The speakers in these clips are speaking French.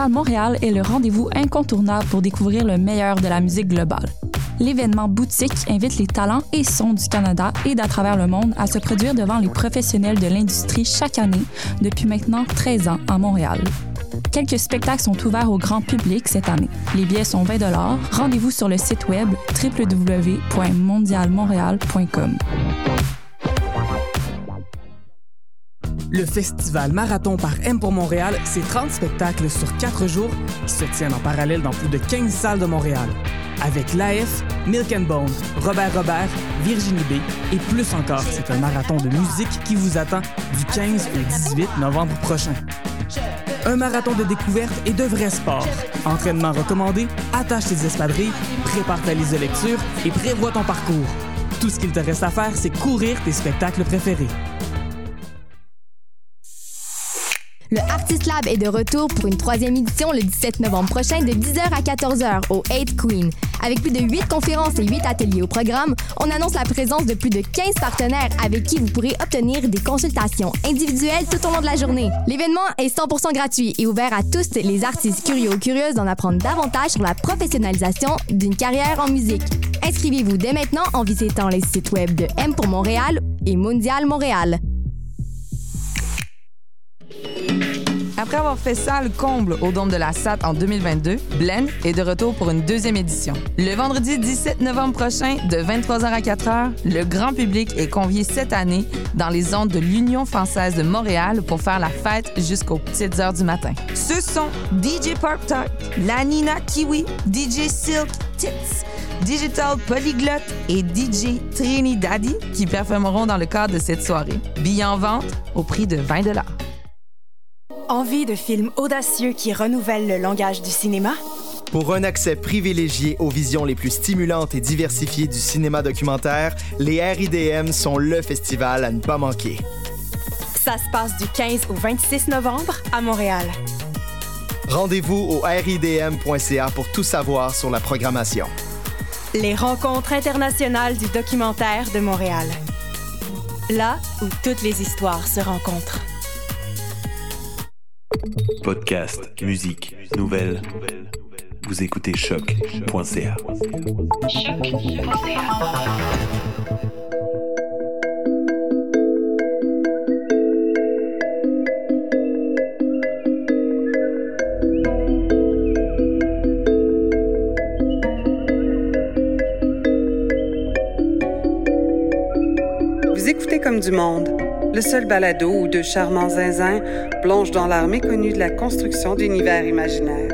Montréal est le rendez-vous incontournable pour découvrir le meilleur de la musique globale. L'événement boutique invite les talents et sons du Canada et d'à travers le monde à se produire devant les professionnels de l'industrie chaque année depuis maintenant 13 ans à Montréal. Quelques spectacles sont ouverts au grand public cette année. Les billets sont 20 Rendez-vous sur le site web www.mondialmontréal.com. Le festival Marathon par M pour Montréal, c'est 30 spectacles sur 4 jours qui se tiennent en parallèle dans plus de 15 salles de Montréal. Avec l'AF, Milk and Bone, Robert Robert, Virginie B et plus encore. C'est un marathon de musique qui vous attend du 15 au 18 novembre prochain. Un marathon de découverte et de vrai sport. Entraînement recommandé, attache tes espadrilles, prépare ta liste de lecture et prévois ton parcours. Tout ce qu'il te reste à faire, c'est courir tes spectacles préférés. Le Artist Lab est de retour pour une troisième édition le 17 novembre prochain de 10h à 14h au 8 Queen. Avec plus de 8 conférences et 8 ateliers au programme, on annonce la présence de plus de 15 partenaires avec qui vous pourrez obtenir des consultations individuelles tout au long de la journée. L'événement est 100% gratuit et ouvert à tous les artistes curieux ou curieuses d'en apprendre davantage sur la professionnalisation d'une carrière en musique. Inscrivez-vous dès maintenant en visitant les sites web de M pour Montréal et Mondial Montréal. Après avoir fait salle comble au Dôme de la SAT en 2022, Blend est de retour pour une deuxième édition. Le vendredi 17 novembre prochain, de 23h à 4h, le grand public est convié cette année dans les ondes de l'Union française de Montréal pour faire la fête jusqu'aux petites heures du matin. Ce sont DJ Park Talk, La Nina Kiwi, DJ Silk Tits, Digital Polyglot et DJ Trini Daddy qui performeront dans le cadre de cette soirée. Billets en vente au prix de 20 Envie de films audacieux qui renouvellent le langage du cinéma? Pour un accès privilégié aux visions les plus stimulantes et diversifiées du cinéma documentaire, les RIDM sont le festival à ne pas manquer. Ça se passe du 15 au 26 novembre à Montréal. Rendez-vous au ridm.ca pour tout savoir sur la programmation. Les rencontres internationales du documentaire de Montréal. Là où toutes les histoires se rencontrent. Podcast, musique, nouvelles. Vous écoutez choc.ca. Vous écoutez comme du monde le seul balado où deux charmants zinzins plongent dans l'art méconnu de la construction d'univers imaginaires.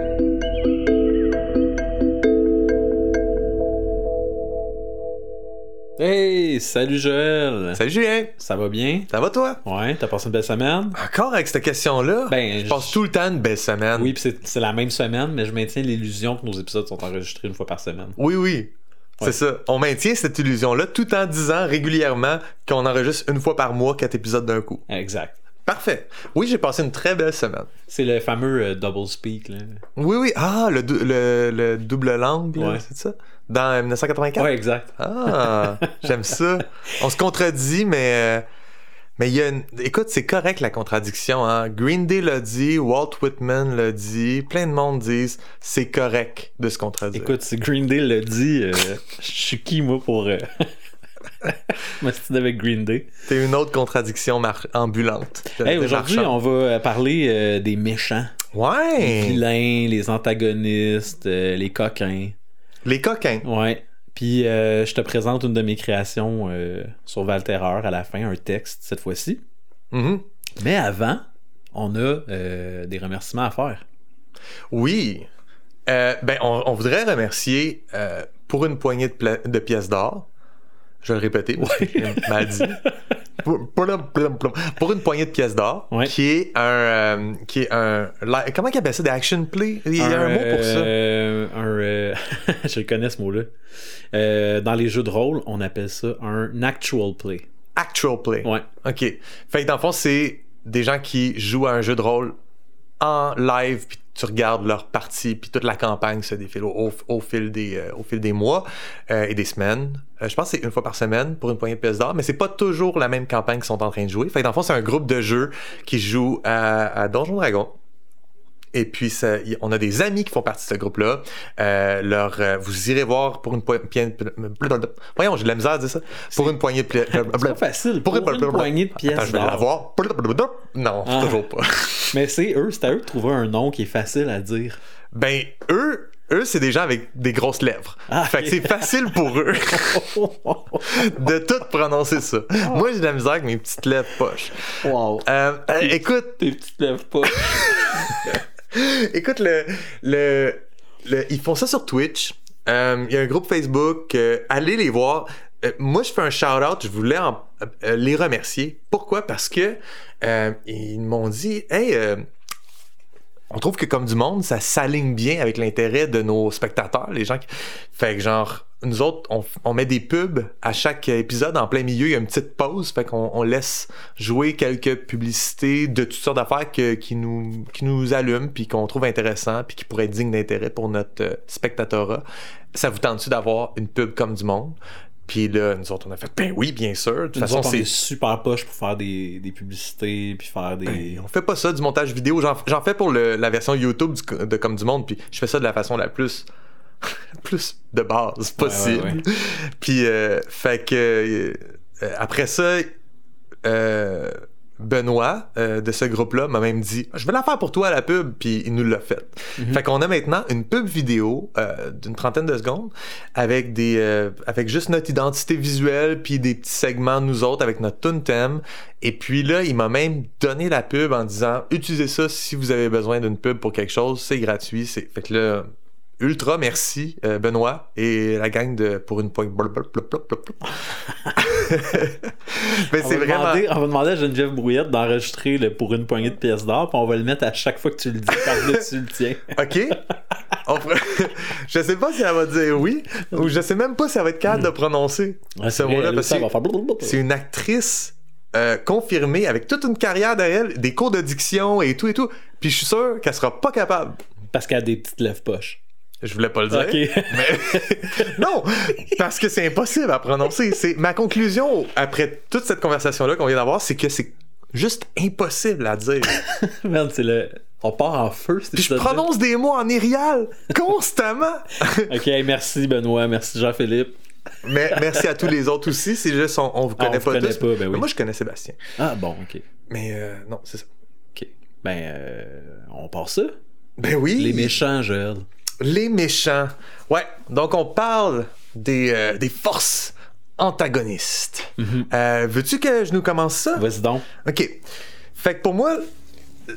Hey, salut Joël! Salut Julien! Ça va bien? Ça va toi? Ouais, t'as passé une belle semaine? Encore avec cette question-là? Ben, je passe tout le temps une belle semaine. Oui, puis c'est la même semaine, mais je maintiens l'illusion que nos épisodes sont enregistrés une fois par semaine. Oui, oui. C'est ça. On maintient cette illusion-là tout en disant régulièrement qu'on enregistre une fois par mois quatre épisodes d'un coup. Exact. Parfait. Oui, j'ai passé une très belle semaine. C'est le fameux euh, double speak. Là. Oui, oui. Ah, le, le, double langue, ouais. c'est ça? Dans 1984? Oui, exact. Ah, j'aime ça. On se contredit, mais... Euh, mais il y a une... Écoute, c'est correct la contradiction. Hein? Green Day l'a dit, Walt Whitman l'a dit, plein de monde disent c'est correct de se contredire. Écoute, si Green Day l'a dit, euh, je suis qui moi pour euh... avec Green Day? C'est une autre contradiction ambulante. Hey, Aujourd'hui, on va euh, parler euh, des méchants. Ouais! Les vilains, les antagonistes, les coquins. Les coquins? Ouais. Puis euh, je te présente une de mes créations euh, sur Valterreur à la fin, un texte cette fois-ci. Mm-hmm. Mais avant, on a euh, des remerciements à faire. Oui. ben, on, voudrait remercier pour une poignée de, pièces d'or. Je vais le répéter, mal dit. Pour, une poignée de pièces d'or, qui est un, qui est un, comment il appelle ça, des action play? Il y a un, mot pour ça. un, je connais ce mot-là. Euh, dans les jeux de rôle, on appelle ça un actual play. Actual play. Ouais. OK. Fait que dans le fond, c'est des gens qui jouent à un jeu de rôle en live, puis tu regardes leur partie, puis toute la campagne se défile au, fil, des, euh, au fil des mois euh, et des semaines. je pense que c'est une fois par semaine pour une poignée de pièces d'or, mais c'est pas toujours la même campagne qu'ils sont en train de jouer. Fait que dans le fond, c'est un groupe de jeux qui joue à, à Donjon Dragon Et puis, ça- on a des amis qui font partie de ce groupe-là. Euh, leur, euh, vous irez voir pour une poignée... Voyons, j'ai de la misère à dire ça. Pour une poignée de... C'est pas facile. Pour une poignée de pièces Attends, je vais l'avoir. Non, Ah. toujours pas. Mais c'est eux, c'est à eux de trouver un nom qui est facile à dire. Ben, eux, eux c'est des gens avec des grosses lèvres. Ah, fait que c'est facile pour eux de tout prononcer ça. Moi, j'ai de la misère avec mes petites lèvres poches. wow. Euh, euh, écoute, Tes petites lèvres pas. écoute, le, le, le- ils font ça sur Twitch. Euh, Il y a un groupe Facebook. euh, allez les voir. Euh, moi, je fais un shout-out. Je voulais en- euh, les remercier. Pourquoi? Parce que euh, ils m'ont dit, hey, on trouve que comme du monde, ça s'aligne bien avec l'intérêt de nos spectateurs, les gens qui... Fait que genre, nous autres, on, met des pubs à chaque épisode en plein milieu, il y a une petite pause, fait qu'on on laisse jouer quelques publicités de toutes sortes d'affaires que- qui, nous, qui nous allument, puis qu'on trouve intéressant, puis qui pourraient être dignes d'intérêt pour notre euh, spectatorat. Ça vous tente-tu d'avoir une pub comme du monde? Puis là, nous autres, on a fait, ben oui, bien sûr. De toute façon, c'est est super poche pour faire des, des publicités, puis faire des... ben, on fait pas ça du montage vidéo. J'en, fais pour le- la version YouTube du- de Comme du Monde, puis je fais ça de la façon la plus plus de base possible. Ouais, ouais, Puis euh, fait que euh, après ça, euh, Benoît euh, de ce groupe-là m'a même dit je vais la faire pour toi la pub puis il nous l'a fait. Fait qu'on a maintenant une pub vidéo euh, d'une trentaine de secondes avec des euh, avec juste notre identité visuelle puis des petits segments nous autres avec notre tune thème. Et puis là il m'a même donné la pub en disant utilisez ça si vous avez besoin d'une pub pour quelque chose c'est gratuit c'est fait que là Ultra merci euh, Benoît et la gang de pour une poigne. Mais On c'est vraiment demander, on va demander à Geneviève Brouillette d'enregistrer le pour une poignée de pièces d'or, puis on va le mettre à chaque fois que tu le dis par-dessus le tien. OK. On je sais pas si elle va dire oui ou je sais même pas si elle va être capable de prononcer ce mot-là parce que c'est une actrice euh, confirmée avec toute une carrière derrière elle, des cours de diction et tout et tout. Puis je suis sûr qu'elle sera pas capable. Parce qu'elle a des petites lèvres poches. Je voulais pas le dire. Mais non, parce que c'est impossible à prononcer. C'est ma conclusion après toute cette conversation là qu'on vient d'avoir, c'est que c'est juste impossible à dire. Merde, c'est le. On part en feu, Puis je prononce des mots en irial constamment. Ok, merci Benoît, merci Jean-Philippe. Mais merci à tous les autres aussi. C'est juste, on, on vous Ah, connaît on vous pas connaît tous. pas, ben oui. Mais moi, je connais Sébastien. Ah bon, ok. Mais euh, non, c'est ça. Ok. Ben, euh, on part ça? Ben oui. Les méchants, Joël. Les méchants. Ouais. Donc, on parle des, euh, des forces antagonistes. Euh, Veux-tu que je nous commence ça? Vas-y donc. OK. Fait que pour moi,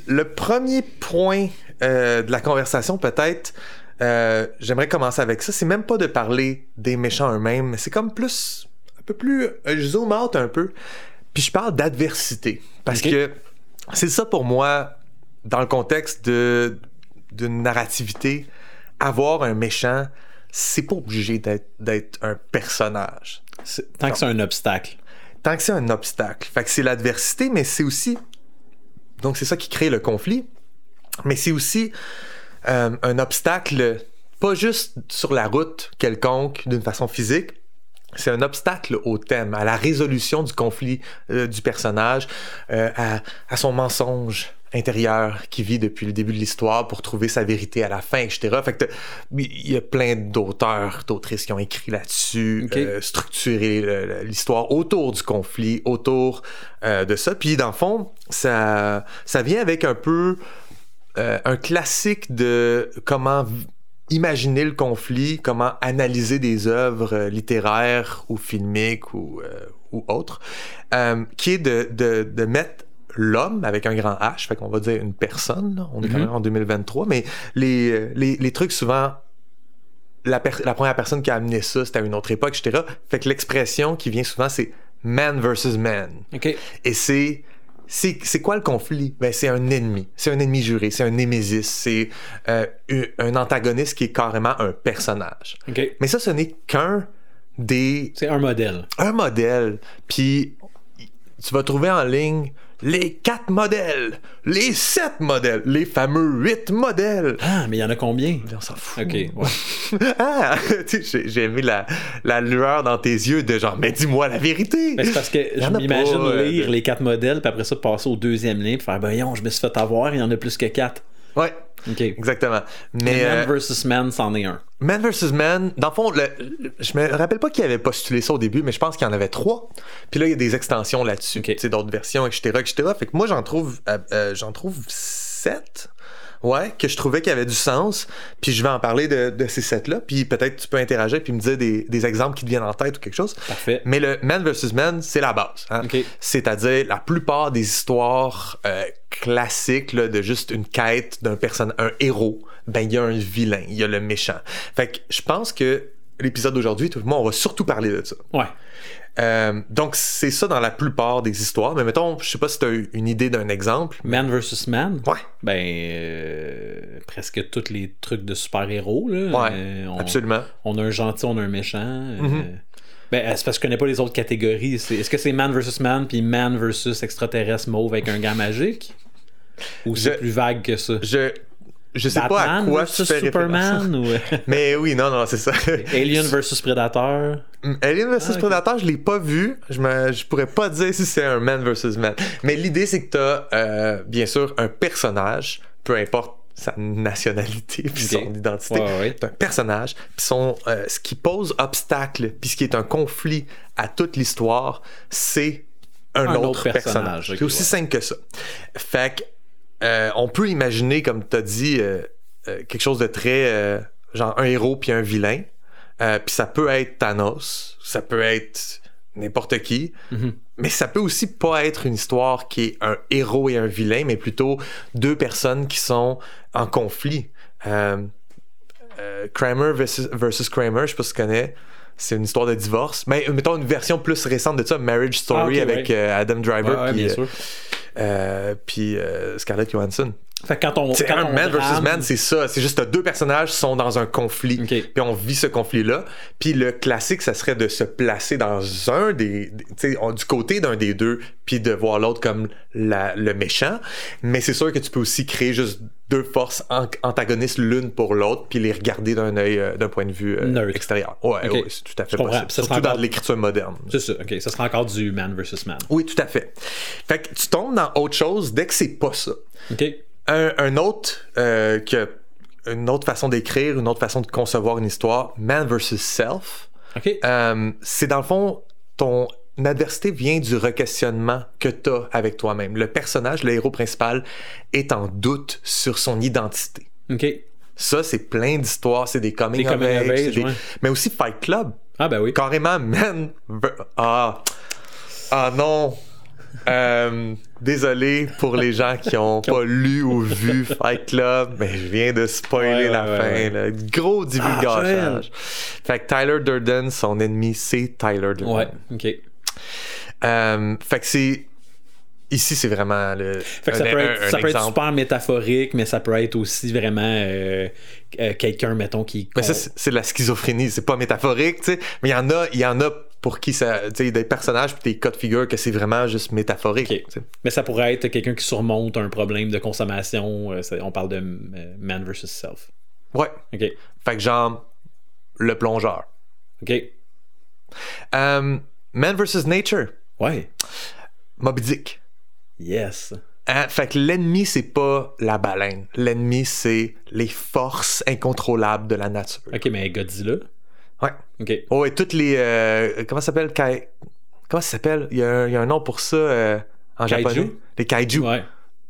le premier point euh, de la conversation, peut-être, j'aimerais commencer avec ça. C'est même pas de parler des méchants eux-mêmes, mais c'est comme plus. un peu plus. je zoom out un peu. Puis je parle d'adversité. Parce que c'est ça pour moi, dans le contexte de d'une narrativité, avoir un méchant, c'est pas obligé d'être un personnage Tant que c'est un obstacle. tant que c'est un obstacle. Fait que c'est l'adversité, mais c'est aussi. Donc, c'est ça qui crée le conflit. Mais c'est aussi euh, un obstacle, pas juste sur la route quelconque, d'une façon physique. C'est un obstacle au thème, à la résolution du conflit euh, du personnage, euh, à, à son mensonge intérieur qui vit depuis le début de l'histoire pour trouver sa vérité à la fin, etc. Fait que il y a plein d'auteurs, d'autrices qui ont écrit là-dessus, Ok. euh, structuré l'histoire autour du conflit, autour euh, de ça. Puis dans le fond, ça, ça vient avec un peu euh, un classique de comment imaginer le conflit, comment analyser des œuvres euh, littéraires ou filmiques ou, ou autres, qui est de, de, de mettre l'homme avec un grand H, fait qu'on va dire une personne, là. on est quand Mhm. même en 2023, mais les, les, les trucs souvent la, la première personne qui a amené ça, c'était à une autre époque, etc. Fait que l'expression qui vient souvent, c'est man versus man. Ok. Et c'est. C'est c'est quoi le conflit? Ben, c'est un ennemi. C'est un ennemi juré. C'est un némésis. C'est euh, un- antagoniste qui est carrément un personnage. Ok. Mais ça, ce n'est qu'un des. C'est un modèle. Un modèle. Puis tu vas trouver en ligne les quatre modèles, les sept modèles, les fameux huit modèles. Ah, mais il y en a combien? On s'en fout. Ok, ouais. Ah! Tu sais, j'ai- j'ai aimé la, la lueur dans tes yeux de genre, mais dis-moi la vérité! Mais c'est parce que je m'imagine pas, euh, lire les quatre modèles, puis après ça, passer au deuxième lien, puis faire, ben, non, je me suis fait avoir, il y en a plus que quatre. Ouais, Ok. exactement. Mais Man euh, versus Man, c'en est un. Man vs. Man, dans le fond, le- je me rappelle pas qui avait postulé ça au début, mais je pense qu'il y en avait trois. Puis là, il y a des extensions là-dessus, Ok. tu sais, d'autres versions, etc., etc. Fait que moi, j'en trouve, euh, euh, j'en trouve sept. Ouais, que je trouvais qu'il avait du sens. Puis je vais en parler de, de ces sets-là. Puis peut-être tu peux interagir puis me dire des, des exemples qui te viennent en tête ou quelque chose. Parfait. Mais le Man vs. Man, c'est la base. hein. Ok. C'est-à-dire la plupart des histoires euh, classiques là, de juste une quête d'un personne, un héros, ben il y a un vilain, il y a le méchant. Fait que je pense que l'épisode d'aujourd'hui, tout le monde, on va surtout parler de ça. Ouais. Euh, donc c'est ça dans la plupart des histoires. Mais mettons, je sais pas si tu as une idée d'un exemple. Man versus Man? Ouais. Ben, euh, presque tous les trucs de super-héros. Là. Ouais, Euh, on, absolument. On a un gentil, on a un méchant. Mhm. Ben, c'est parce que je connais pas les autres catégories. Est-ce que c'est Man versus Man, puis Man versus extraterrestre mauve avec un gant magique? Ou c'est plus vague que ça? Je je sais pas à quoi versus tu fais. Superman ou Mais oui, non, non, c'est ça. Alien versus Predator? Alien vs Ah. Predator, je l'ai pas vu. Je, me, je pourrais pas dire si c'est un man versus man. Mais l'idée, c'est que t'as, euh, bien sûr, un personnage, peu importe sa nationalité puis son identité. Ouais, ouais, un personnage, puis son, euh, ce qui pose obstacle, puis ce qui est un conflit à toute l'histoire, c'est un, Un autre, autre personnage. personnage, C'est aussi simple que ça. Fait que, euh, on peut imaginer, comme tu as dit, euh, euh, quelque chose de très. genre un héros puis un vilain. Puis ça peut être Thanos, ça peut être n'importe qui, Mhm. mais ça peut aussi pas être une histoire qui est un héros et un vilain, mais plutôt deux personnes qui sont en conflit. Kramer versus, versus Kramer, je sais pas si tu connais. C'est une histoire de divorce. Mais mettons une version plus récente de ça, Marriage Story Ah, avec ouais. euh, Adam Driver Ouais, ouais, puis bien sûr. euh, puis euh, Scarlett Johansson. Fait quand on. Quand un on man versus man, c'est ça. C'est juste deux personnages sont dans un conflit. Ok. Puis on vit ce conflit-là. Puis le classique, ça serait de se placer dans un des. des- tu sais, on- du côté d'un des deux, puis de voir l'autre comme la- le méchant. Mais c'est sûr que tu peux aussi créer juste deux forces an- antagonistes l'une pour l'autre, puis les regarder d'un œil, euh, d'un point de vue euh, extérieur. Ouais, c'est tout à fait possible. Ça Surtout dans l'écriture moderne. C'est ça, ok. Ça sera encore du Man versus Man. Oui, tout à fait. Fait que tu tombes dans autre chose dès que c'est pas ça. Ok. Un, un autre euh, que une autre façon d'écrire, une autre façon de concevoir une histoire, man versus self. Euh, c'est dans le fond ton adversité vient du requestionnement que tu as avec toi-même. Le personnage, le héros principal, est en doute sur son identité. Ok. Ça, c'est plein d'histoires, c'est des coming, Des of coming of age, des- ouais. mais aussi Fight Club. Ah, ben oui. Carrément, man. Ah, ah non. Euh, désolé pour les gens qui ont pas lu ou vu Fight Club, mais je viens de spoiler Ouais, la ouais, fin. là. Gros divulgachage. fait que Tyler Durden, son ennemi, c'est Tyler Durden. Ouais, ok. Euh, fait que c'est. Ici, c'est vraiment le. Fait que ça un- peut être, un ça peut être exemple. super métaphorique, mais ça peut être aussi vraiment euh, euh, quelqu'un, mettons, qui. Mais ça, c'est de la schizophrénie, c'est pas métaphorique, tu sais. Mais il y en a, il y en a pour qui ça, tu sais, des personnages puis des cas de figure que c'est vraiment juste métaphorique. Mais ça pourrait être quelqu'un qui surmonte un problème de consommation. on parle de man versus self. Ouais. Ok. Fait que genre, le plongeur. Ok. Man vs. Nature. Ouais. Moby Dick. Yes. Hein, fait que l'ennemi, c'est pas la baleine. L'ennemi, c'est les forces incontrôlables de la nature. Ok, mais Godzilla? Ouais. Ok. Oh, et toutes les. euh, comment ça s'appelle? Kai- Comment ça s'appelle? Il y, a un, il y a un nom pour ça euh, en Kaiju? japonais. Les kaiju. Ouais.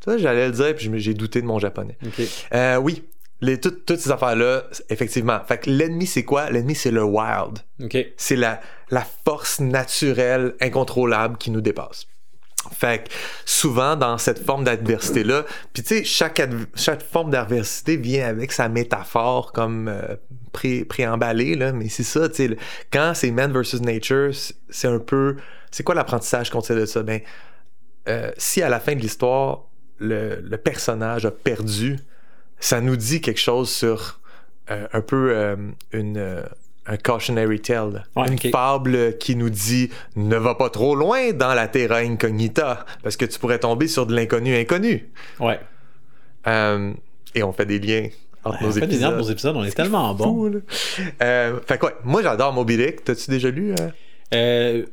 Ça, j'allais le dire, puis j'ai douté de mon japonais. Ok. Euh, oui. Les, toutes, toutes ces affaires-là, effectivement. Fait que l'ennemi, c'est quoi? L'ennemi, c'est le wild. C'est la, la force naturelle incontrôlable qui nous dépasse. Fait que souvent dans cette forme d'adversité-là, puis tu sais, chaque, chaque forme d'adversité vient avec sa métaphore comme euh, pré- préemballée, là, mais c'est ça, tu sais, quand c'est man versus nature, c'est un peu. C'est quoi l'apprentissage qu'on tire de ça? Ben, euh, si à la fin de l'histoire, le, le personnage a perdu, ça nous dit quelque chose sur euh, un peu euh, une, euh, un cautionary tale. Ouais, une fable qui nous dit ne va pas trop loin dans la terra incognita parce que tu pourrais tomber sur de l'inconnu inconnu. Ouais. Euh, et on fait des liens entre on nos fait des liens épisodes. nos épisodes, on est tellement bon. Fou, là. Euh, fait que ouais, moi j'adore Moby Dick. T'as-tu déjà lu? euh?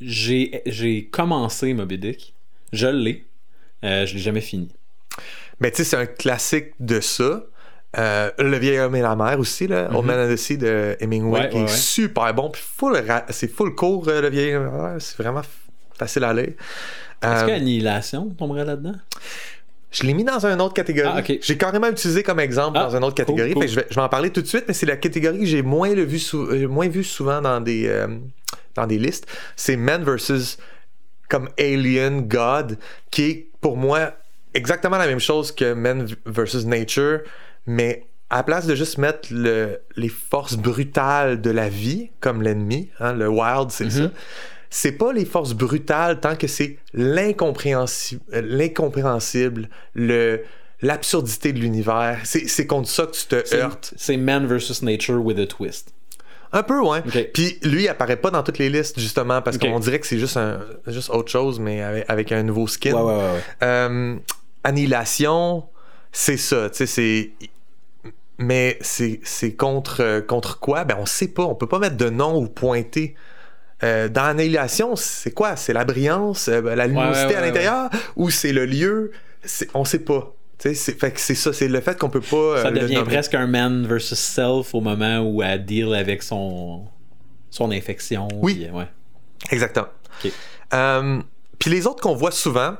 J'ai j'ai commencé Moby Dick. Je l'ai. Je l'ai jamais fini. Ben, tu sais, c'est un classique de ça. Euh, le vieil homme et la mer aussi, là, Old Man and the Sea de Hemingway, Ouais, qui ouais, est ouais. super bon. Puis c'est full court, euh, le vieil homme et la mer. C'est vraiment facile à lire. Est-ce Euh, que Annihilation tomberait là-dedans? Je l'ai mis dans une autre catégorie. Ah. J'ai carrément utilisé comme exemple Ah, dans une autre catégorie. cool. Fait que je, vais, je vais en parler tout de suite, mais c'est la catégorie que j'ai moins, le vu sou- euh, moins vu souvent dans des, euh, dans des listes. C'est Men versus comme Alien, God, qui est pour moi exactement la même chose que Men versus Nature, mais à la place de juste mettre le- les forces brutales de la vie comme l'ennemi, hein, le wild, c'est ça. C'est pas les forces brutales tant que c'est l'incompréhensible, l'incompréhensible, le l'absurdité de l'univers. C'est contre ça que tu te heurtes. C'est Man versus Nature with a twist. Un peu, ouais. Puis lui, il apparaît pas dans toutes les listes, justement, parce qu'on dirait que c'est juste, un, juste autre chose, mais avec, avec un nouveau skin. Ouais, ouais, ouais. ouais. Euh, Annihilation, c'est ça, tu sais, c'est. Mais c'est contre, euh, contre quoi? Ben, on sait pas. On peut pas mettre de nom ou pointer. Euh, dans Annihilation, c'est quoi? C'est la brillance, euh, ben, la luminosité ouais, à ouais, l'intérieur? Ou c'est le lieu? On sait pas. C'est- fait que c'est ça, c'est le fait qu'on peut pas. Ça devient presque un man versus self au moment où elle deal avec son, son infection. Oui. puis, ouais. Exactement. Puis les autres qu'on voit souvent,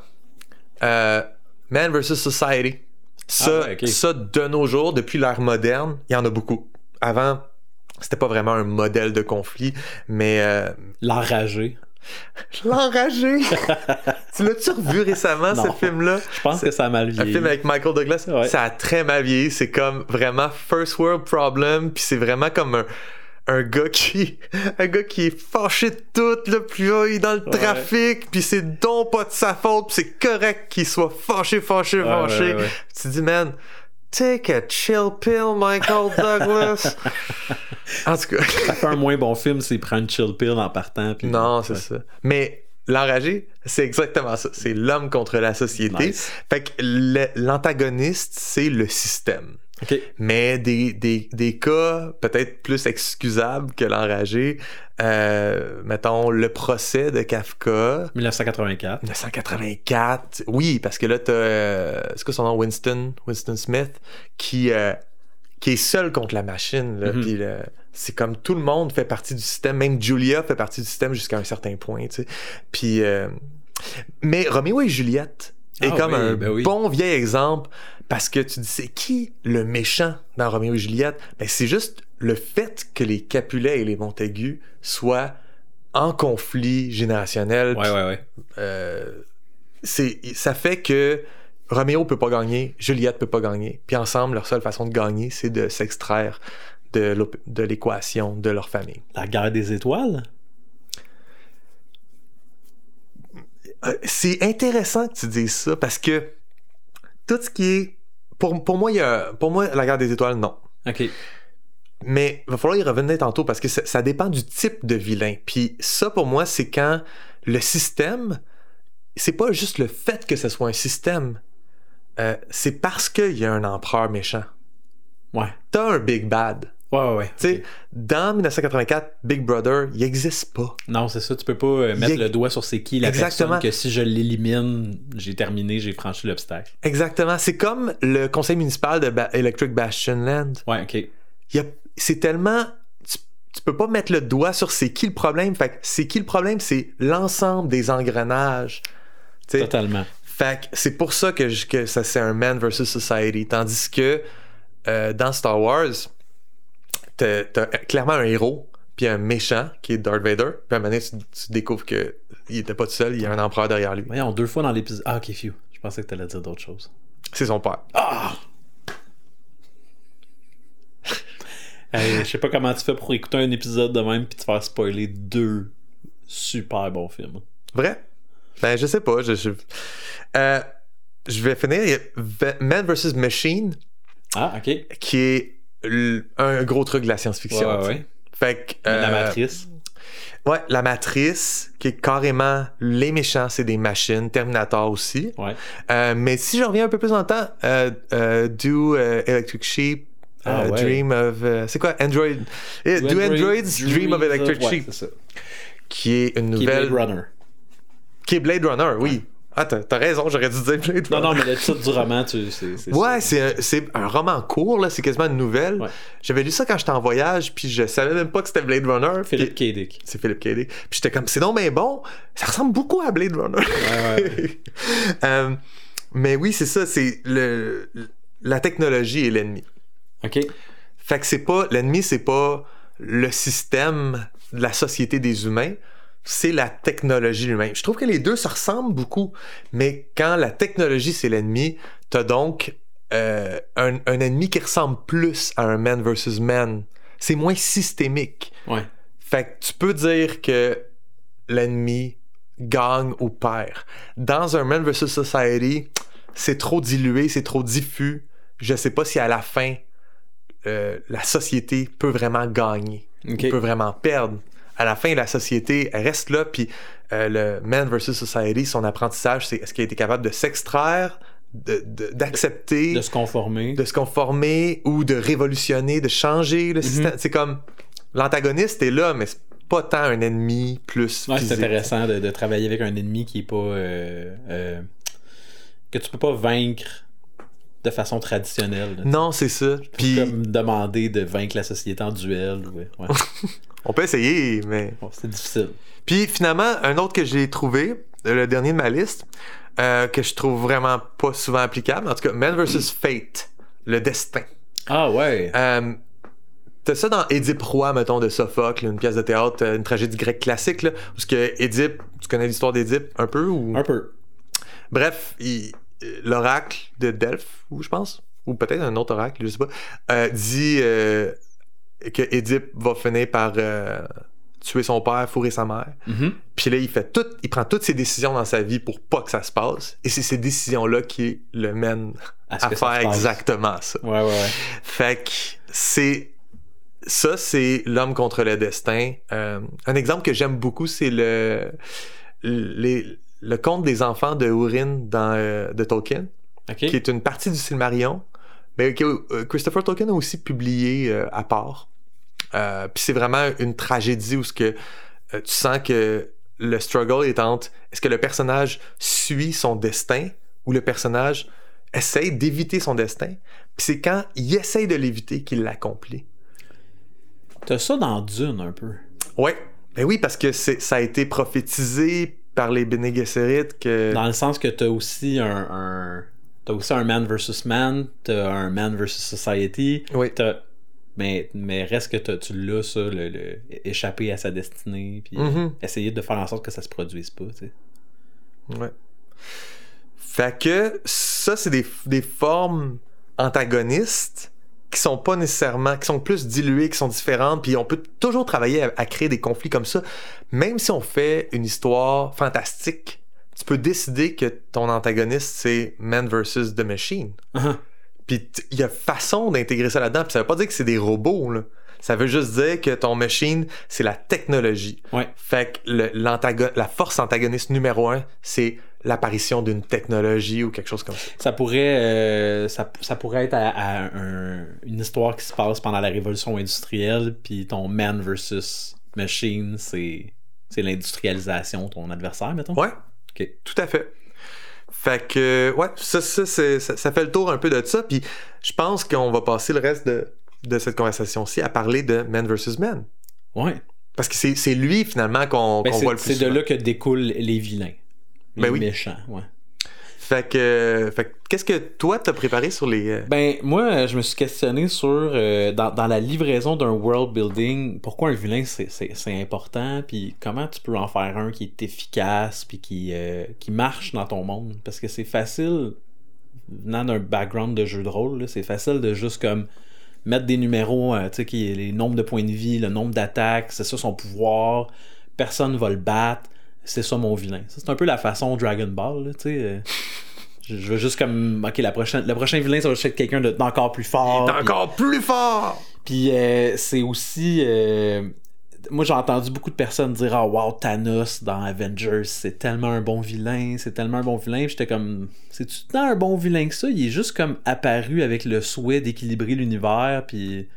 euh, Man versus Society. Ça, Ah ouais, ça, de nos jours, depuis l'ère moderne, il y en a beaucoup. Avant, c'était pas vraiment un modèle de conflit, mais euh, L'enragé. l'enragé. tu l'as-tu revu récemment, Non. ce film-là? Je pense que ça a mal Un vieilli. film avec Michael Douglas, Ouais. ça a très mal vieilli. C'est comme vraiment first world problem, puis c'est vraiment comme un, un gars qui un gars qui est fâché de tout, là, puis là, il est dans le Ouais. trafic, puis c'est donc pas de sa faute, puis c'est correct qu'il soit fâché, fâché, Ouais, fâché. ouais. Tu te dis, man, take a chill pill, Michael Douglas. en tout cas. Ça fait un moins bon film s'il prend une chill pill en partant. puis- Non, c'est ça. Mais l'enragé, c'est exactement ça. C'est l'homme contre la société. Nice. Fait que l'antagoniste, c'est le système. Mais des, des, des cas peut-être plus excusables que l'enragé, euh, mettons le procès de Kafka. 1984. 1984, oui, parce que là, t'as, euh, c'est quoi son nom, Winston, Winston Smith, qui, euh, qui est seul contre la machine. Là, Mhm. euh, c'est comme tout le monde fait partie du système, même Julia fait partie du système jusqu'à un certain point. tu sais. Puis, euh, mais Roméo et Juliette est Ah comme oui, un ben oui. bon vieil exemple parce que tu dis, c'est qui le méchant dans Roméo et Juliette? Ben, c'est juste le fait que les Capulet et les Montaigu soient en conflit générationnel. Ouais, ouais, ouais. Euh, c'est, ça fait que Roméo peut pas gagner, Juliette peut pas gagner, puis ensemble, leur seule façon de gagner, c'est de s'extraire de l'équation de leur famille. La guerre des étoiles? Euh, c'est intéressant que tu dises ça parce que tout ce qui est. Pour, pour, moi, il y a, pour moi, la guerre des étoiles, non. Ok. Mais il va falloir y revenir tantôt parce que ça, ça dépend du type de vilain. Puis ça, pour moi, c'est quand le système, c'est pas juste le fait que ce soit un système, euh, c'est parce qu'il y a un empereur méchant. Ouais. T'as un Big Bad. Ouais, ouais, ouais. Tu sais, dans 1984, Big Brother, il existe pas. Non, c'est ça. Tu peux pas euh, mettre Il le doigt sur c'est qui la Exactement. personne que si je l'élimine, j'ai terminé, j'ai franchi l'obstacle. Exactement. C'est comme le conseil municipal de Ba- Electric Bastion Land. Ouais, ok. C'est tellement. Tu, tu peux pas mettre le doigt sur c'est qui le problème. Fait que c'est qui le problème? C'est l'ensemble des engrenages. Totalement. Fait que c'est pour ça que, je- que ça c'est un man versus society. Tandis que euh, dans Star Wars, t'as clairement un héros puis un méchant qui est Darth Vader. Puis à un moment donné, tu, tu découvres que il était pas tout seul, il y a un empereur derrière lui. Voyons, deux fois dans l'épisode. Ah, ok, few. Je pensais que t'allais dire d'autres choses. C'est son père. Ah! Hey, je sais pas comment tu fais pour écouter un épisode de même puis te faire spoiler deux super bons films. Vrai? Ben, je sais pas. Je, je, Euh, je vais finir. Il y a V- Man vs. Machine, Ah, ok. qui est un gros truc de la science-fiction. Ouais, ouais, tu sais. ouais. Fait que, La euh, matrice. Ouais, la matrice, qui est carrément les méchants, c'est des machines. Terminator aussi. Ouais. Euh, mais si je reviens un peu plus en temps, euh, Do Electric Sheep, Ah, ouais. Dream of. c'est quoi? Android Eh, Do, Androids Dream of Electric Sheep, qui est une Qui est nouvelle. Blade Runner. Qui est Blade Runner, oui. Ah, t'as raison, j'aurais dû dire Blade Non, Runner. non, mais le titre du roman, tu, c'est, Ouais, c'est un, c'est un roman court, là, c'est quasiment une nouvelle. Ouais. J'avais lu ça quand j'étais en voyage, puis je savais même pas que c'était Blade Runner. Philippe K. Dick. C'est Philippe K. Dick. Puis j'étais comme, c'est non, mais bon, ça ressemble beaucoup à Blade Runner. Ouais, ouais. Euh, mais oui, c'est ça, c'est le, la technologie est l'ennemi. OK. Fait que c'est pas, l'ennemi, c'est pas le système de la société des humains, c'est la technologie lui-même. Je trouve que les deux se ressemblent beaucoup, mais quand la technologie, c'est l'ennemi, t'as donc euh, un, un ennemi qui ressemble plus à un man versus man. C'est moins systémique. Ouais. Fait que tu peux dire que l'ennemi gagne ou perd. Dans un Man vs. Society, c'est trop dilué, c'est trop diffus. Je sais pas si à la fin, euh, la société peut vraiment gagner, peut vraiment perdre. À la fin, la société reste là, puis euh, le Man vs. Society, son apprentissage, c'est est-ce qu'il a été capable de s'extraire, de- de- d'accepter, De se conformer. de se conformer ou de révolutionner, de changer le système? C'est comme l'antagoniste est là, mais c'est pas tant un ennemi plus. Ouais, c'est intéressant de, de travailler avec un ennemi qui est pas. euh, euh, que tu peux pas vaincre de façon traditionnelle. là. Non, c'est ça. Puis Comme demander de vaincre la société en duel. Ouais, ouais. on peut essayer, mais. Bon, c'est difficile. Puis finalement, un autre que j'ai trouvé, le dernier de ma liste, euh, que je trouve vraiment pas souvent applicable, en tout cas, Man vs. Fate, le destin. Ah ouais. Euh, T'as ça dans Édipe roi, mettons, de Sophocle, une pièce de théâtre, euh, une tragédie grecque classique, là, parce que Édipe, tu connais l'histoire d'Édipe un peu ou? Un peu. Bref, il- l'oracle de Delphes, ou je pense, ou peut-être un autre oracle, je sais pas, euh, dit euh, que Édipe va finir par euh, tuer son père, fourrer sa mère. Mhm. Puis là, il fait tout, il prend toutes ses décisions dans sa vie pour pas que ça se passe. Et c'est ces décisions-là qui le mènent À ça faire exactement ça. Ouais, ouais, ouais. Fait que c'est ça, c'est l'homme contre le destin. Euh, un exemple que j'aime beaucoup, c'est le les- le conte des enfants de Urin dans euh, de Tolkien, qui est une partie du Silmarillion, mais que euh, Christopher Tolkien a aussi publié euh, à part. Euh, Puis c'est vraiment une tragédie où ce que euh, tu sens que le struggle est entre est-ce que le personnage suit son destin ou le personnage essaye d'éviter son destin. Puis c'est quand il essaye de l'éviter qu'il l'accomplit. T'as ça dans Dune un peu. Ouais. Ben oui, parce que ça a été prophétisé par les Bene Gesserit que... Dans le sens que t'as aussi un. un- T'as aussi un man versus man, t'as un man versus society. Oui. T'as... Mais, mais reste que tu l'as, ça, le, le- échapper à sa destinée, puis Mhm. essayer de faire en sorte que ça se produise pas, tu sais. Ouais. Fait que ça, c'est des, des formes antagonistes qui sont pas nécessairement, qui sont plus diluées, qui sont différentes, puis on peut toujours travailler à, à créer des conflits comme ça. Même si on fait une histoire fantastique, tu peux décider que ton antagoniste, c'est Man versus The Machine. Uh-huh. Puis il y a façon d'intégrer ça là-dedans. Puis ça veut pas dire que c'est des robots, là. Ça veut juste dire que ton machine, c'est la technologie. Ouais. Fait que le- la force antagoniste numéro un, c'est l'apparition d'une technologie ou quelque chose comme ça. Ça pourrait, euh, ça, ça pourrait être à, à un- une histoire qui se passe pendant la révolution industrielle, puis ton man versus machine, c'est, c'est l'industrialisation, ton adversaire, mettons. Ouais, Ok. tout à fait. Fait que, ouais, ça, ça, ça, ça fait le tour un peu de ça. Puis je pense qu'on va passer le reste de, de cette conversation-ci à parler de Man versus Man. Ouais. Parce que c'est lui, finalement, qu'on Ben, voit le plus c'est de là que découlent les vilains. Les Ben oui. méchants, ouais. Fait que, qu'est-ce que toi, t'as préparé sur les... euh, Ben, moi, je me suis questionné sur, euh, dans, dans la livraison d'un world building, pourquoi un vilain, c'est, important, puis comment tu peux en faire un qui est efficace, puis qui, euh, qui marche dans ton monde? Parce que c'est facile, venant d'un background de jeu de rôle, c'est facile de juste comme mettre des numéros, tu sais, les nombres de points de vie, le nombre d'attaques, c'est ça son pouvoir, personne va le battre, c'est ça mon vilain. Ça, c'est un peu la façon Dragon Ball, tu sais. euh, je veux juste comme, ok, la prochaine, le prochain vilain, ça va juste être quelqu'un de- d'encore plus fort. Puis- encore plus fort! puis euh, c'est aussi. euh, moi, j'ai entendu beaucoup de personnes dire Ah, wow, Thanos dans Avengers, c'est tellement un bon vilain, c'est tellement un bon vilain. J'étais comme C'est-tu tant un bon vilain que ça? Il est juste comme apparu avec le souhait d'équilibrer l'univers, puis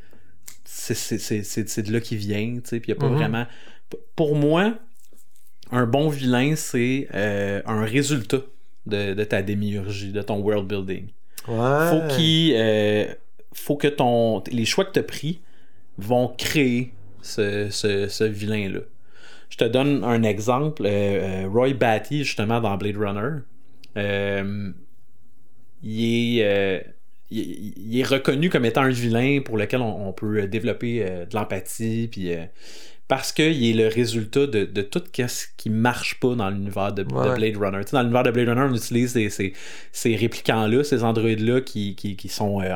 c'est- c'est c'est- c'est- c'est de là qu'il vient, tu sais. Puis il n'y a pas Mhm. vraiment. Pour moi, un bon vilain, c'est euh, un résultat de, de ta démiurgie, de ton world building. Ouais. Faut qu'il. euh, faut que ton. Les choix que tu as pris vont créer ce, ce, ce vilain-là. Je te donne un exemple. euh, Roy Batty, justement, dans Blade Runner, il est. il, est reconnu comme étant un vilain pour lequel on, peut développer de l'empathie, puis parce qu'il est le résultat de, de tout ce qui marche pas dans l'univers de. Blade Runner. Dans l'univers de Blade Runner, on utilise ces, ces, ces réplicants-là, ces androïdes-là qui, qui, qui sont euh,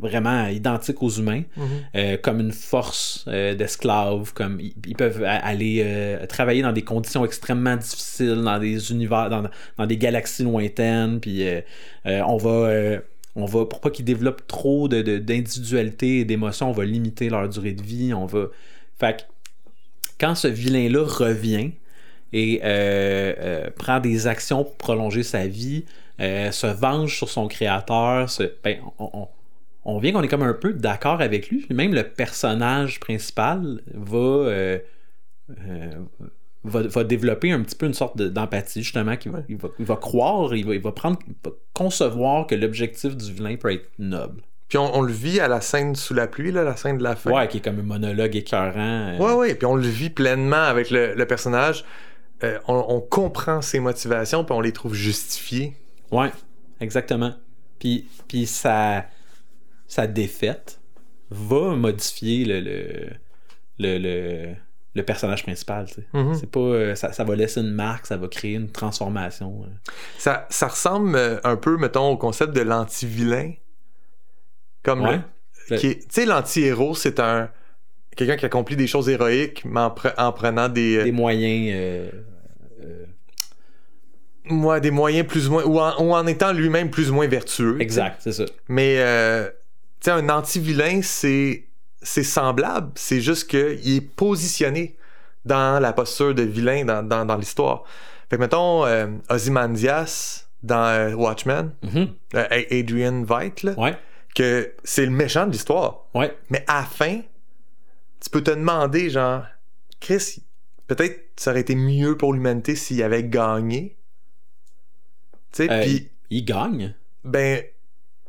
vraiment identiques aux humains, Mhm. euh, comme une force euh, d'esclaves, comme ils, ils peuvent aller euh, travailler dans des conditions extrêmement difficiles, dans des univers, dans, dans des galaxies lointaines, puis on va... on va, pour pas qu'ils développent trop de, de- d'individualité et d'émotions, on va limiter leur durée de vie. On va. Fait quand ce vilain-là revient et euh, euh, prend des actions pour prolonger sa vie, euh, se venge sur son créateur, se- ben, on, on- on vient qu'on est comme un peu d'accord avec lui. Même le personnage principal va, euh, euh, va, va développer un petit peu une sorte de- d'empathie, justement, qu'il va, il va, il va croire, il va, il va prendre, il va concevoir que l'objectif du vilain peut être noble. Puis on, on le vit à la scène sous la pluie, là, la scène de la fin. Ouais, qui est comme un monologue écœurant. euh, Ouais, ouais, puis on le vit pleinement avec le, le personnage. Euh, on, on comprend ses motivations, puis on les trouve justifiées. Ouais, exactement. Puis, puis sa, sa défaite va modifier le, le, le, le, le personnage principal. tu sais. Mhm. C'est pas, euh, ça, ça va laisser une marque, ça va créer une transformation. euh. Ça, ça ressemble un peu, mettons, au concept de l'anti-vilain. Comme Ouais. le- qui est- Tu sais, l'anti-héros, c'est un quelqu'un qui accomplit des choses héroïques, mais en, pre- en prenant des, euh, Des moyens. euh, euh, ouais, des moyens plus ou moins... Ou en, ou en étant lui-même plus ou moins vertueux. exact, c'est ça. Mais, euh, tu sais, un anti-vilain, c'est c'est semblable. C'est juste qu'il est positionné dans la posture de vilain dans, dans, dans l'histoire. Fait que, mettons, Ozymandias dans Watchmen, Mhm. euh, Adrian Veidt, là, Ouais, que c'est le méchant de l'histoire. ouais. Mais à la fin, tu peux te demander, genre, Chris, peut-être ça aurait été mieux pour l'humanité s'il avait gagné. Tu sais, Euh, puis, il gagne? ben,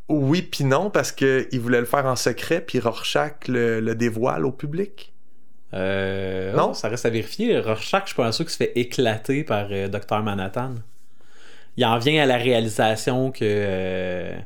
oui, puis non, parce qu'il voulait le faire en secret, puis Rorschach le, le dévoile au public. Euh, Non? oh, ça reste à vérifier. Rorschach, je suis pas sûr qu'il se fait éclater par euh, Dr. Manhattan. Il en vient à la réalisation que. euh,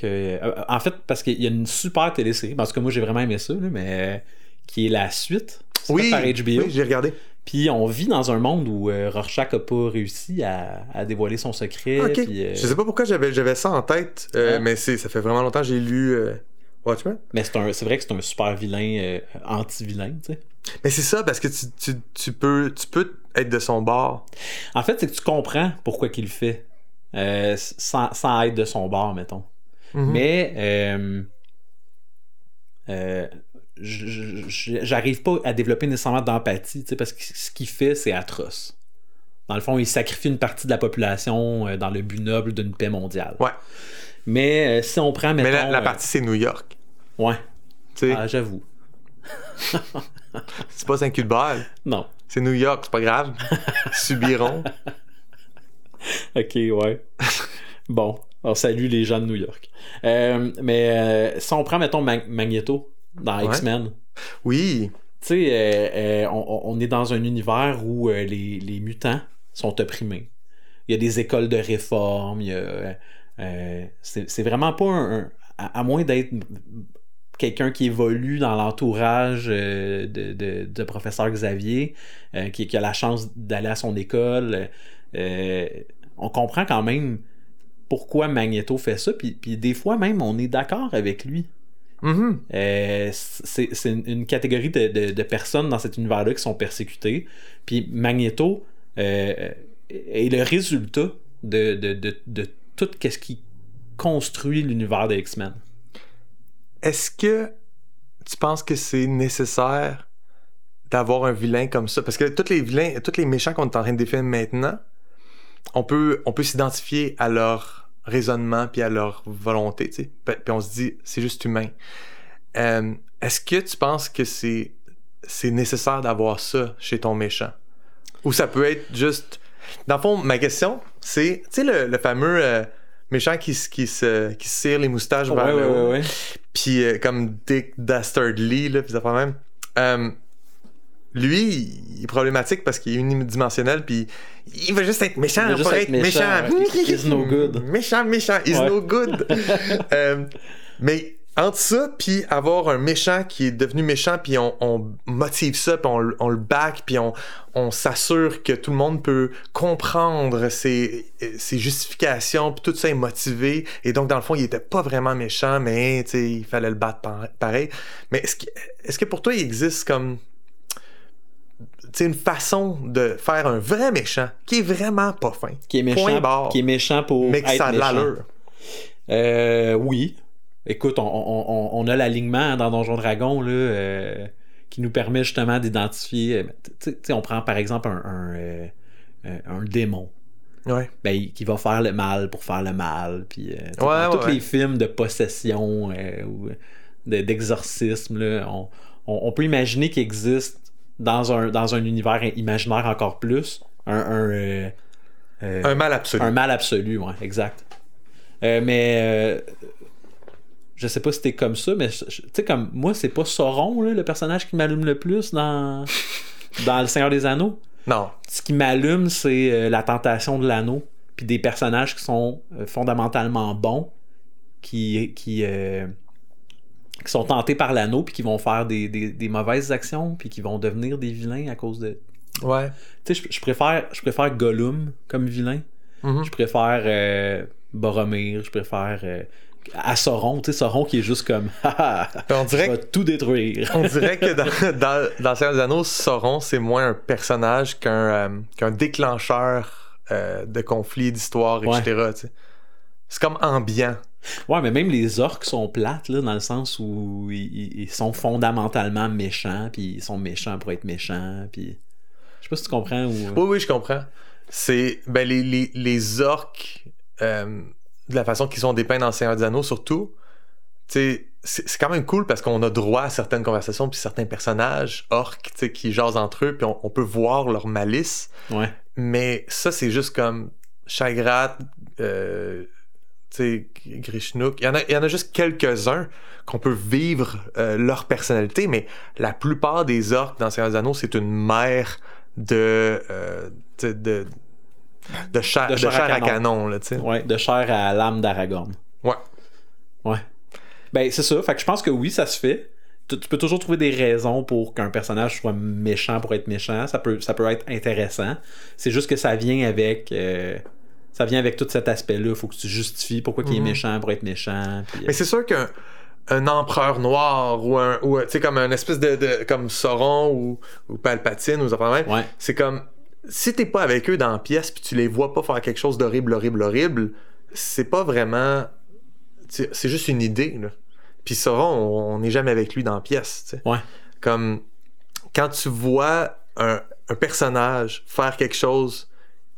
que euh, en fait, parce qu'il y a une super télésérie, parce que moi j'ai vraiment aimé ça, mais euh, qui est la suite. Oui, par HBO. oui, j'ai regardé. Puis on vit dans un monde où euh, Rorschach a pas réussi à, à dévoiler son secret. Ok. puis, euh, Je sais pas pourquoi j'avais ça en tête, euh, Ouais. mais ça fait vraiment longtemps que j'ai lu Watchmen. Mais c'est vrai que c'est un super vilain, anti-vilain, tu sais. Mais c'est ça, parce que tu, tu, tu peux, tu peux être de son bord. En fait, c'est que tu comprends pourquoi qu'il le fait. sans, sans être de son bord, mettons. Mhm. Mais euh, euh, j'arrive pas à développer nécessairement d'empathie, parce que ce qu'il fait, c'est atroce. Dans le fond, il sacrifie une partie de la population euh, dans le but noble d'une paix mondiale. Ouais. Mais euh, si on prend, mettons... Mais la, la partie, c'est New York. Ouais, Ah, j'avoue. c'est pas saint bal Non. C'est New York, c'est pas grave. Subiront. Ok, ouais. bon, on salue les gens de New York. Euh, mais euh, si on prend, mettons, Mag- Magneto dans Ouais. X-Men, Oui. tu sais, euh, on, on est dans un univers où les, les mutants sont opprimés. Il y a des écoles de réforme, c'est c'est vraiment pas un. un- à, à moins d'être quelqu'un qui évolue dans l'entourage euh, de, de, de professeur Xavier, euh, qui, qui a la chance d'aller à son école, euh, on comprend quand même pourquoi Magneto fait ça, puis, puis des fois même on est d'accord avec lui. Euh, c'est une, une catégorie de, de- de personnes dans cet univers-là qui sont persécutées. Puis Magneto euh, est le résultat de, de, de, de tout ce qui construit l'univers de X-Men. Est-ce que tu penses que c'est nécessaire d'avoir un vilain comme ça? Parce que tous les vilains, tous les méchants qu'on est en train de définir maintenant, on peut, on peut s'identifier à leur raisonnement puis à leur volonté, tu sais. Puis on se dit, c'est juste humain. Euh, Est-ce que tu penses que c'est c'est nécessaire d'avoir ça chez ton méchant? Ou ça peut être juste... Dans le fond, ma question, c'est, tu sais, le, le fameux euh, méchant qui, se- qui, se, qui se cire les moustaches Ouais, vers ouais, le haut. ouais, ouais. Puis euh, comme Dick Dastardly, là, puis ça fait même. Lui, il est problématique parce qu'il est unidimensionnel, puis il veut juste être méchant Il veut juste être être méchant. méchant. He's no good. Méchant, méchant, he's Ouais. no good. Euh, mais entre ça, puis avoir un méchant qui est devenu méchant, puis on, on motive ça, puis on, le- on le back, puis on, on s'assure que tout le monde peut comprendre ses, ses justifications, puis tout ça est motivé. Et donc, dans le fond, il était pas vraiment méchant, mais il fallait le battre par- pareil. Mais est-ce que, pour toi, il existe comme une façon de faire un vrai méchant qui est vraiment pas fin? Qui est méchant, Point barre. qui est méchant pour mais que être ça a de l'allure. Euh, oui. Écoute, on, on- on- a l'alignement dans Donjon Dragon là, euh, qui nous permet justement d'identifier. euh, on prend par exemple un, un, euh, un démon. Ouais. Ben, qui va faire le mal pour faire le mal. Puis, Ouais, dans ouais, tous les films de possession ou de- d'exorcisme, on- on peut imaginer qu'il existe dans un, dans un univers imaginaire encore plus un, un, euh, euh, Un mal absolu. un mal absolu, ouais, exact. Euh, mais je sais pas si t'es comme ça, mais tu sais, comme moi, c'est pas Sauron, là, le personnage qui m'allume le plus dans, dans Le Seigneur des Anneaux. Non. Ce qui m'allume, c'est la tentation de l'anneau, puis des personnages qui sont fondamentalement bons, qui, qui, qui sont tentés par l'anneau, puis qui vont faire des, des- des mauvaises actions, puis qui vont devenir des vilains à cause de. Ouais. Tu sais, je, je préfère, je préfère Gollum comme vilain. Mhm. Je préfère euh, Boromir, je préfère euh, à Sauron, tu sais, Sauron qui est juste comme Haha, On dirait je vais tout détruire. On dirait que dans, dans, dans Seigneur des Anneaux, Sauron, c'est moins un personnage qu'un euh, qu'un déclencheur de conflits, d'histoires, etc. C'est comme ambiant. Ouais, mais même les orques sont plates, là, dans le sens où ils, sont fondamentalement méchants, puis ils sont méchants pour être méchants, puis... Je sais pas si tu comprends ou... Oui, oui, je comprends. C'est ben, les, les, les orques, euh, de la façon qu'ils sont dépeints dans Seigneur des Anneaux, surtout, tu sais, c'est quand même cool parce qu'on a droit à certaines conversations, puis certains personnages orques tu sais, qui jasent entre eux, puis on, on peut voir leur malice. Ouais. Mais ça, c'est juste comme Chagrat, euh, Grishnook. Il y, en a, il y en a juste quelques-uns qu'on peut vivre euh, leur personnalité, mais la plupart des orques dans Seigneur des Anneaux, c'est une mère de, euh, de, de, chair, de, chair à canon. là. Ouais, de chair à l'âme d'Aragorn. Ouais. Ouais. Ben, c'est ça. Fait que je pense que oui, ça se fait. Tu, tu peux toujours trouver des raisons pour qu'un personnage soit méchant pour être méchant. Ça peut, ça peut être intéressant. C'est juste que ça vient avec. euh, ça vient avec tout cet aspect-là. Faut que tu justifies pourquoi il est Mhm. méchant pour être méchant. puis, euh, Mais c'est sûr qu'un un empereur noir ou un ou tu sais comme un espèce de, de- comme Sauron ou, ou Palpatine ou ça même Ouais. c'est comme si t'es pas avec eux dans la pièce puis tu les vois pas faire quelque chose d'horrible horrible horrible c'est pas vraiment c'est juste une idée là. puis Sauron on n'est jamais avec lui dans la pièce tu sais. Ouais. comme quand tu vois un, un personnage faire quelque chose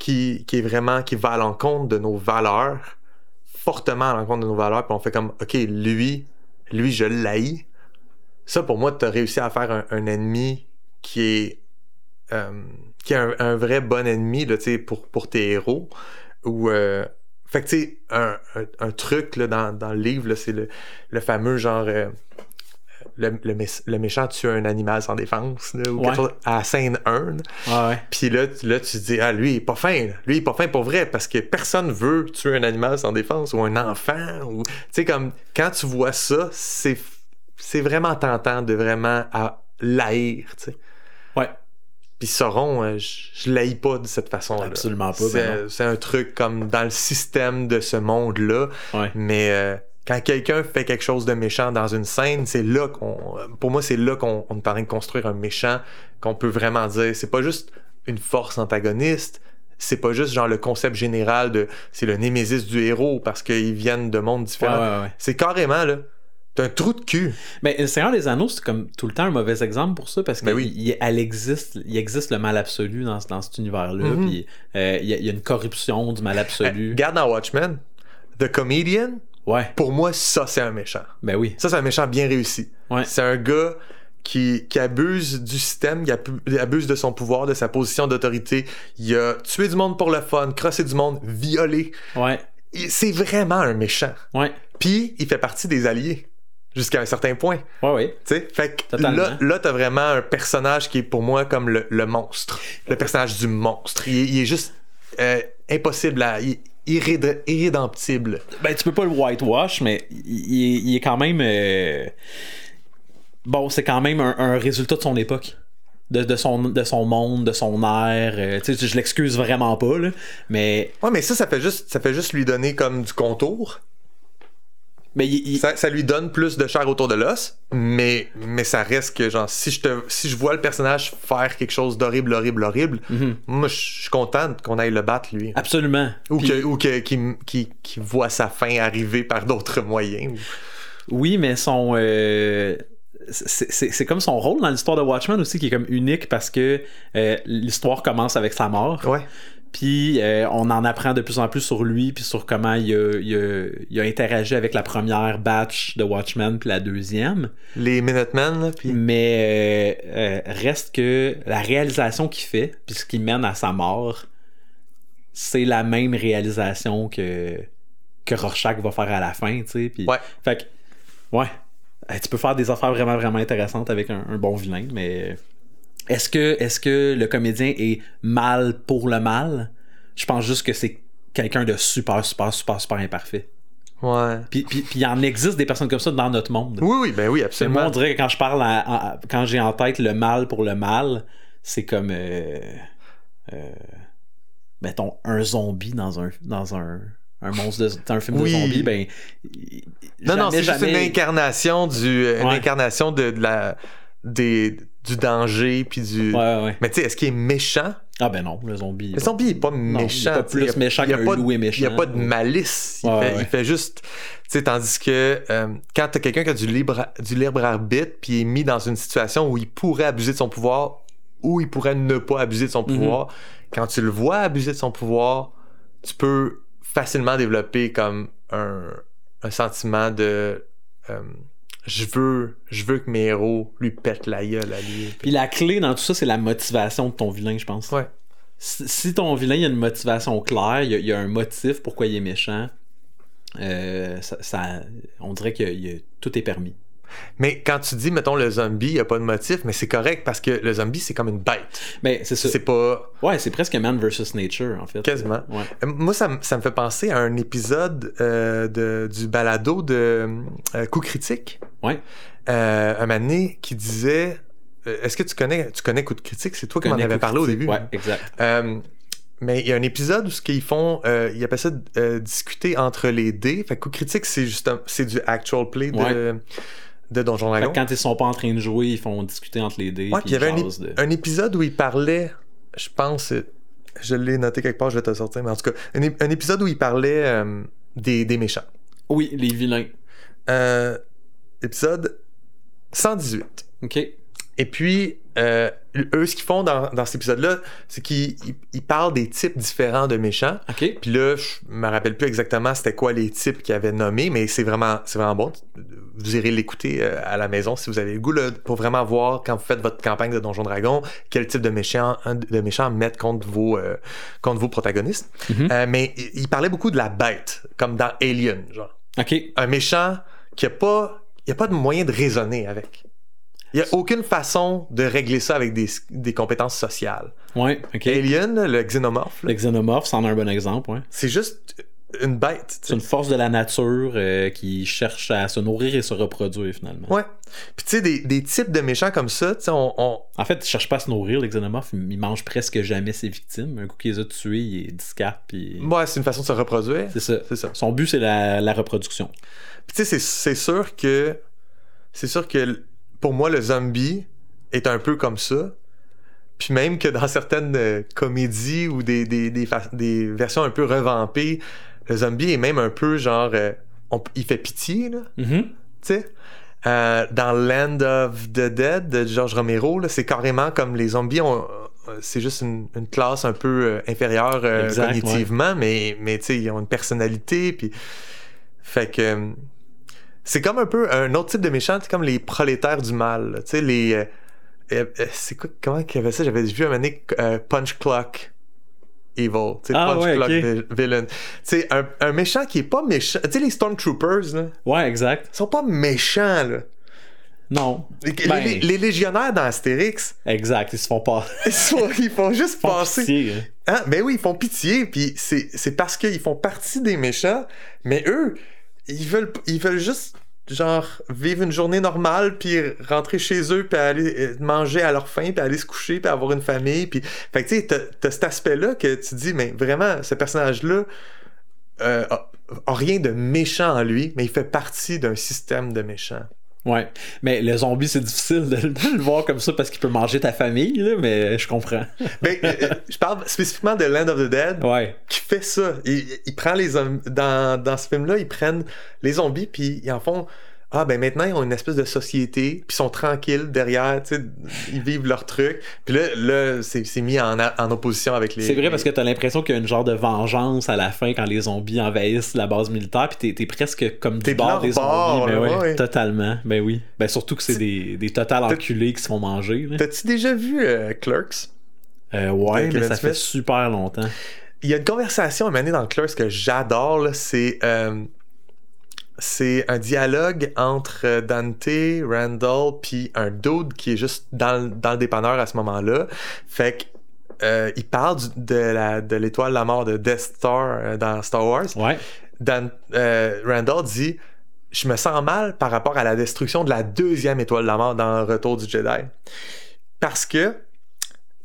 qui, qui est vraiment qui va à l'encontre de nos valeurs fortement à l'encontre de nos valeurs puis on fait comme ok lui lui je l'haïs. Ça pour moi t'as réussi à faire un, ennemi qui est euh, qui est un, vrai bon ennemi tu pour, pour tes héros ou euh, fait que tu sais un, un, truc là, dans, dans le livre c'est le, le fameux genre euh, le, le, mé- le méchant tue un animal sans défense là, ou Ouais. quelque chose à scène 1 là. Ouais, ouais. Puis là, tu- là, tu te dis, ah, lui, il est pas fin. là. Lui, il est pas fin pour vrai parce que personne veut tuer un animal sans défense ou un enfant. Ou... Tu sais, comme, quand tu vois ça, c'est, c'est vraiment tentant de vraiment à l'haïr, tu sais. Ouais. Puis Sauron, euh, je, l'haïs pas de cette façon-là. Absolument pas, ben C'est, un truc comme dans le système de ce monde-là. Ouais. Mais euh, quand quelqu'un fait quelque chose de méchant dans une scène, c'est là qu'on. Pour moi, c'est là qu'on on est en train de construire un méchant qu'on peut vraiment dire. C'est pas juste une force antagoniste. C'est pas juste genre le concept général de c'est le némésis du héros parce qu'ils viennent de mondes différents. Ouais, ouais, ouais. C'est carrément là. T'as un trou de cul. Mais le Seigneur des Anneaux, c'est comme tout le temps un mauvais exemple pour ça parce Ben qu'il il, elle existe, il existe le mal absolu dans, dans cet univers-là. Mhm. Puis euh, il y, a- il y a une corruption du mal absolu. Regarde dans Watchmen, The Comedian, Ouais, pour moi, ça c'est un méchant. ben oui. Ça, c'est un méchant bien réussi. Ouais. C'est un gars qui, qui abuse du système, qui abu- abuse de son pouvoir, de sa position d'autorité. Il a tué du monde pour le fun, crossé du monde, violé. Ouais. C'est vraiment un méchant. Ouais. Puis, il fait partie des alliés. Jusqu'à un certain point. Ouais. Tu sais, fait que Totalement. là, là t'as vraiment un personnage qui est pour moi comme le, le monstre. Le personnage du monstre. Il, est- il est juste euh, impossible à. il- irréd- irrédemptible. Ben, tu peux pas le whitewash, mais il, est, il est quand même. euh, Bon, c'est quand même un, un résultat de son époque. De, de son, de son monde, de son air. euh, tu sais, je l'excuse vraiment pas, là. Mais. Ouais, mais ça, ça fait juste, ça fait juste lui donner comme du contour. Mais il, il- Ça, ça lui donne plus de chair autour de l'os, mais, mais ça reste que, genre, si je, te, si je vois le personnage faire quelque chose d'horrible, horrible, horrible, Mhm. moi, je suis content qu'on aille le battre, lui. Absolument. Ou Puis- que- que- qu'il qu'il voit sa fin arriver par d'autres moyens. Oui, mais son. euh, c'est comme son rôle dans l'histoire de Watchmen aussi qui est comme unique parce que euh, l'histoire commence avec sa mort. Ouais. Puis euh, on en apprend de plus en plus sur lui, puis sur comment il a, il a- il a interagi avec la première batch de Watchmen, puis la deuxième. Les Minutemen, là, puis... Mais euh, euh, reste que la réalisation qu'il fait, puis ce qui mène à sa mort, c'est la même réalisation que, que Rorschach va faire à la fin, tu sais. Puis, Ouais. Fait que, ouais. Tu peux faire des affaires vraiment, vraiment intéressantes avec un, un bon vilain, mais est-ce que, est-ce que le comédien est mal pour le mal? Je pense juste que c'est quelqu'un de super, super, super, super imparfait. Ouais. Puis, puis, puis il en existe des personnes comme ça dans notre monde. Oui, oui, ben oui, C'est moi, absolument. on dirait que quand je parle, à- à- quand j'ai en tête le mal pour le mal, c'est comme, euh, euh, mettons, un zombie dans un, dans un, un monstre de, dans un film Oui. de zombie, ben, Non, non, jamais, c'est juste une incarnation du, une Ouais. incarnation de, de la, des, du danger, puis du... Ouais, ouais. Mais tu sais, est-ce qu'il est méchant? Ah ben non, le zombie. Le zombie, il est pas il est méchant. pas plus méchant qu'un loup est Il n'y a méchant. pas de malice. Il, Ouais, fait, il fait juste... Tu sais, tandis que euh, quand t'as quelqu'un qui a du libre, du libre arbitre, puis est mis dans une situation où il pourrait abuser de son pouvoir, ou il pourrait ne pas abuser de son Mhm. pouvoir, quand tu le vois abuser de son pouvoir, tu peux facilement développer comme un, un sentiment de... euh, je veux, je veux que mes héros lui pètent la gueule à lui. Puis la clé dans tout ça, c'est la motivation de ton vilain, je pense. Ouais. Si, ton vilain il a une motivation claire, il y a, il y a un motif pourquoi il est méchant, euh, ça, ça- on dirait que il tout est permis. Mais quand tu dis, mettons, le zombie, il n'y a pas de motif, mais c'est correct parce que le zombie, c'est comme une bête. Ben, c'est ça. C'est pas. Ouais, c'est presque man versus nature, en fait. Quasiment. Ouais. Moi, ça, me- ça me fait penser à un épisode euh, de, du balado de euh, Coup Critique. Ouais. Euh, un donné qui disait. Est-ce que tu connais, tu connais Coup de Critique? C'est toi qui m'en avais parlé au début. Ouais, exact. Mais il y a un épisode où ce qu'ils font, ils appellent ça discuter entre les dés. Fait que Coup Critique, c'est juste c'est du actual play de, Ouais. De Donjon Dragon. quand ils sont pas en train de jouer, ils font discuter entre les dés. Ouais, puis il y avait un, ils de- un épisode où il parlait, je pense, je l'ai noté quelque part, je vais te le sortir, mais en tout cas, un, ép- un épisode où il parlait euh, des, des méchants. Oui, les vilains. Euh, épisode 118. OK. Et puis, euh, eux, ce qu'ils font dans, dans cet épisode-là, c'est qu'ils ils- ils parlent des types différents de méchants. OK. Puis là, je me rappelle plus exactement c'était quoi les types qu'ils avaient nommés, mais c'est vraiment, c'est vraiment bon. Vous irez l'écouter euh, à la maison si vous avez le goût, là, pour vraiment voir, quand vous faites votre campagne de Donjon Dragon, quel type de méchants de mettre contre vos, euh, contre vos protagonistes. Mhm. Euh, mais il il parlait beaucoup de la bête, comme dans Alien, genre. OK. Un méchant qui a pas, il a pas de moyen de raisonner avec. Il y a aucune façon de régler ça avec des, des compétences sociales. Ouais, OK. Alien, le xénomorphe, là, Le xénomorphe, c'en est un bon exemple, ouais. c'est juste une bête. C'est une force de la nature euh, qui cherche à se nourrir et se reproduire, finalement. Ouais. Puis tu sais, des, des types de méchants comme ça, tu sais, on, on- En fait, il cherche pas à se nourrir, le xénomorphe. Il il mange presque jamais ses victimes. Un coup qu'il les a tués, il est discarte, puis... Ouais, c'est une façon de se reproduire. C'est ça. C'est ça. Son but, c'est la, la reproduction. Puis tu sais, c'est- sûr que. C'est sûr que pour moi, le zombie est un peu comme ça. Puis même que dans certaines euh, comédies ou des, des, des, versions un peu revampées, le zombie est même un peu genre. euh, on- il fait pitié, là. Mhm. tu sais? Euh, dans Land of the Dead de George Romero, c'est carrément comme les zombies ont. C'est juste une, une classe un peu euh, inférieure euh, Exact, cognitivement, mais, mais tu sais, ils ont une personnalité. Puis... Fait que. C'est comme un peu un autre type de méchant, c'est comme les prolétaires du mal. Tu sais, les. euh, euh, euh, c'est quoi, comment qu'il y avait ça? J'avais vu un moment donné, euh, Punch Clock Evil. Tu sais, Ah, Punch ouais, Clock Villain. Tu sais, un, un méchant qui est pas méchant. Tu sais, les Stormtroopers, là, Ouais, exact. ils sont pas méchants, là. Non. Les, Ben, les- les légionnaires dans Astérix, Exact, ils se font pas. ils, sont- ils font juste Ils font passer. pitié, hein. Hein? Ben oui, ils font pitié, puis c'est parce qu'ils font partie des méchants, mais eux, ils veulent, juste, vivre une journée normale, puis rentrer chez eux, puis aller euh, manger à leur faim, puis aller se coucher, puis avoir une famille, puis... Fait que, tu sais, t'as- cet aspect-là que tu dis, mais vraiment, ce personnage-là euh, a, a rien de méchant en lui, mais il fait partie d'un système de méchants. Ouais. Mais le zombie, c'est difficile de, de le voir comme ça parce qu'il peut manger ta famille, là, mais je comprends. Ben, euh, je parle spécifiquement de Land of the Dead, Ouais. qui fait ça. Il, il prend les. Dans, dans ce film-là, ils prennent les zombies, puis ils en font. Ah, ben maintenant, ils ont une espèce de société, puis ils sont tranquilles derrière, tu sais, ils vivent leur truc. Puis là, là c'est mis en, en opposition avec les. C'est vrai parce que t'as l'impression qu'il y a une genre de vengeance à la fin quand les zombies envahissent la base militaire, puis t'es, t'es presque comme du bord de des bord, zombies. Ben là, ouais, ouais. totalement. Ben oui. Ben surtout que c'est des, des totales enculés qui se font manger. T'as-tu déjà vu euh, Clerks? Euh, ouais, mais ça fait super longtemps. Il y a une conversation à donné dans Clerks que j'adore, c'est. euh, c'est un dialogue entre Dante, Randall, puis un dude qui est juste dans, le- dans le dépanneur à ce moment-là. Fait que euh, il parle du- de la de l'étoile de la mort de Death Star euh, dans Star Wars. Ouais. Dan- euh, Randall dit Je me sens mal par rapport à la destruction de la deuxième étoile de la mort dans Retour du Jedi. Parce que,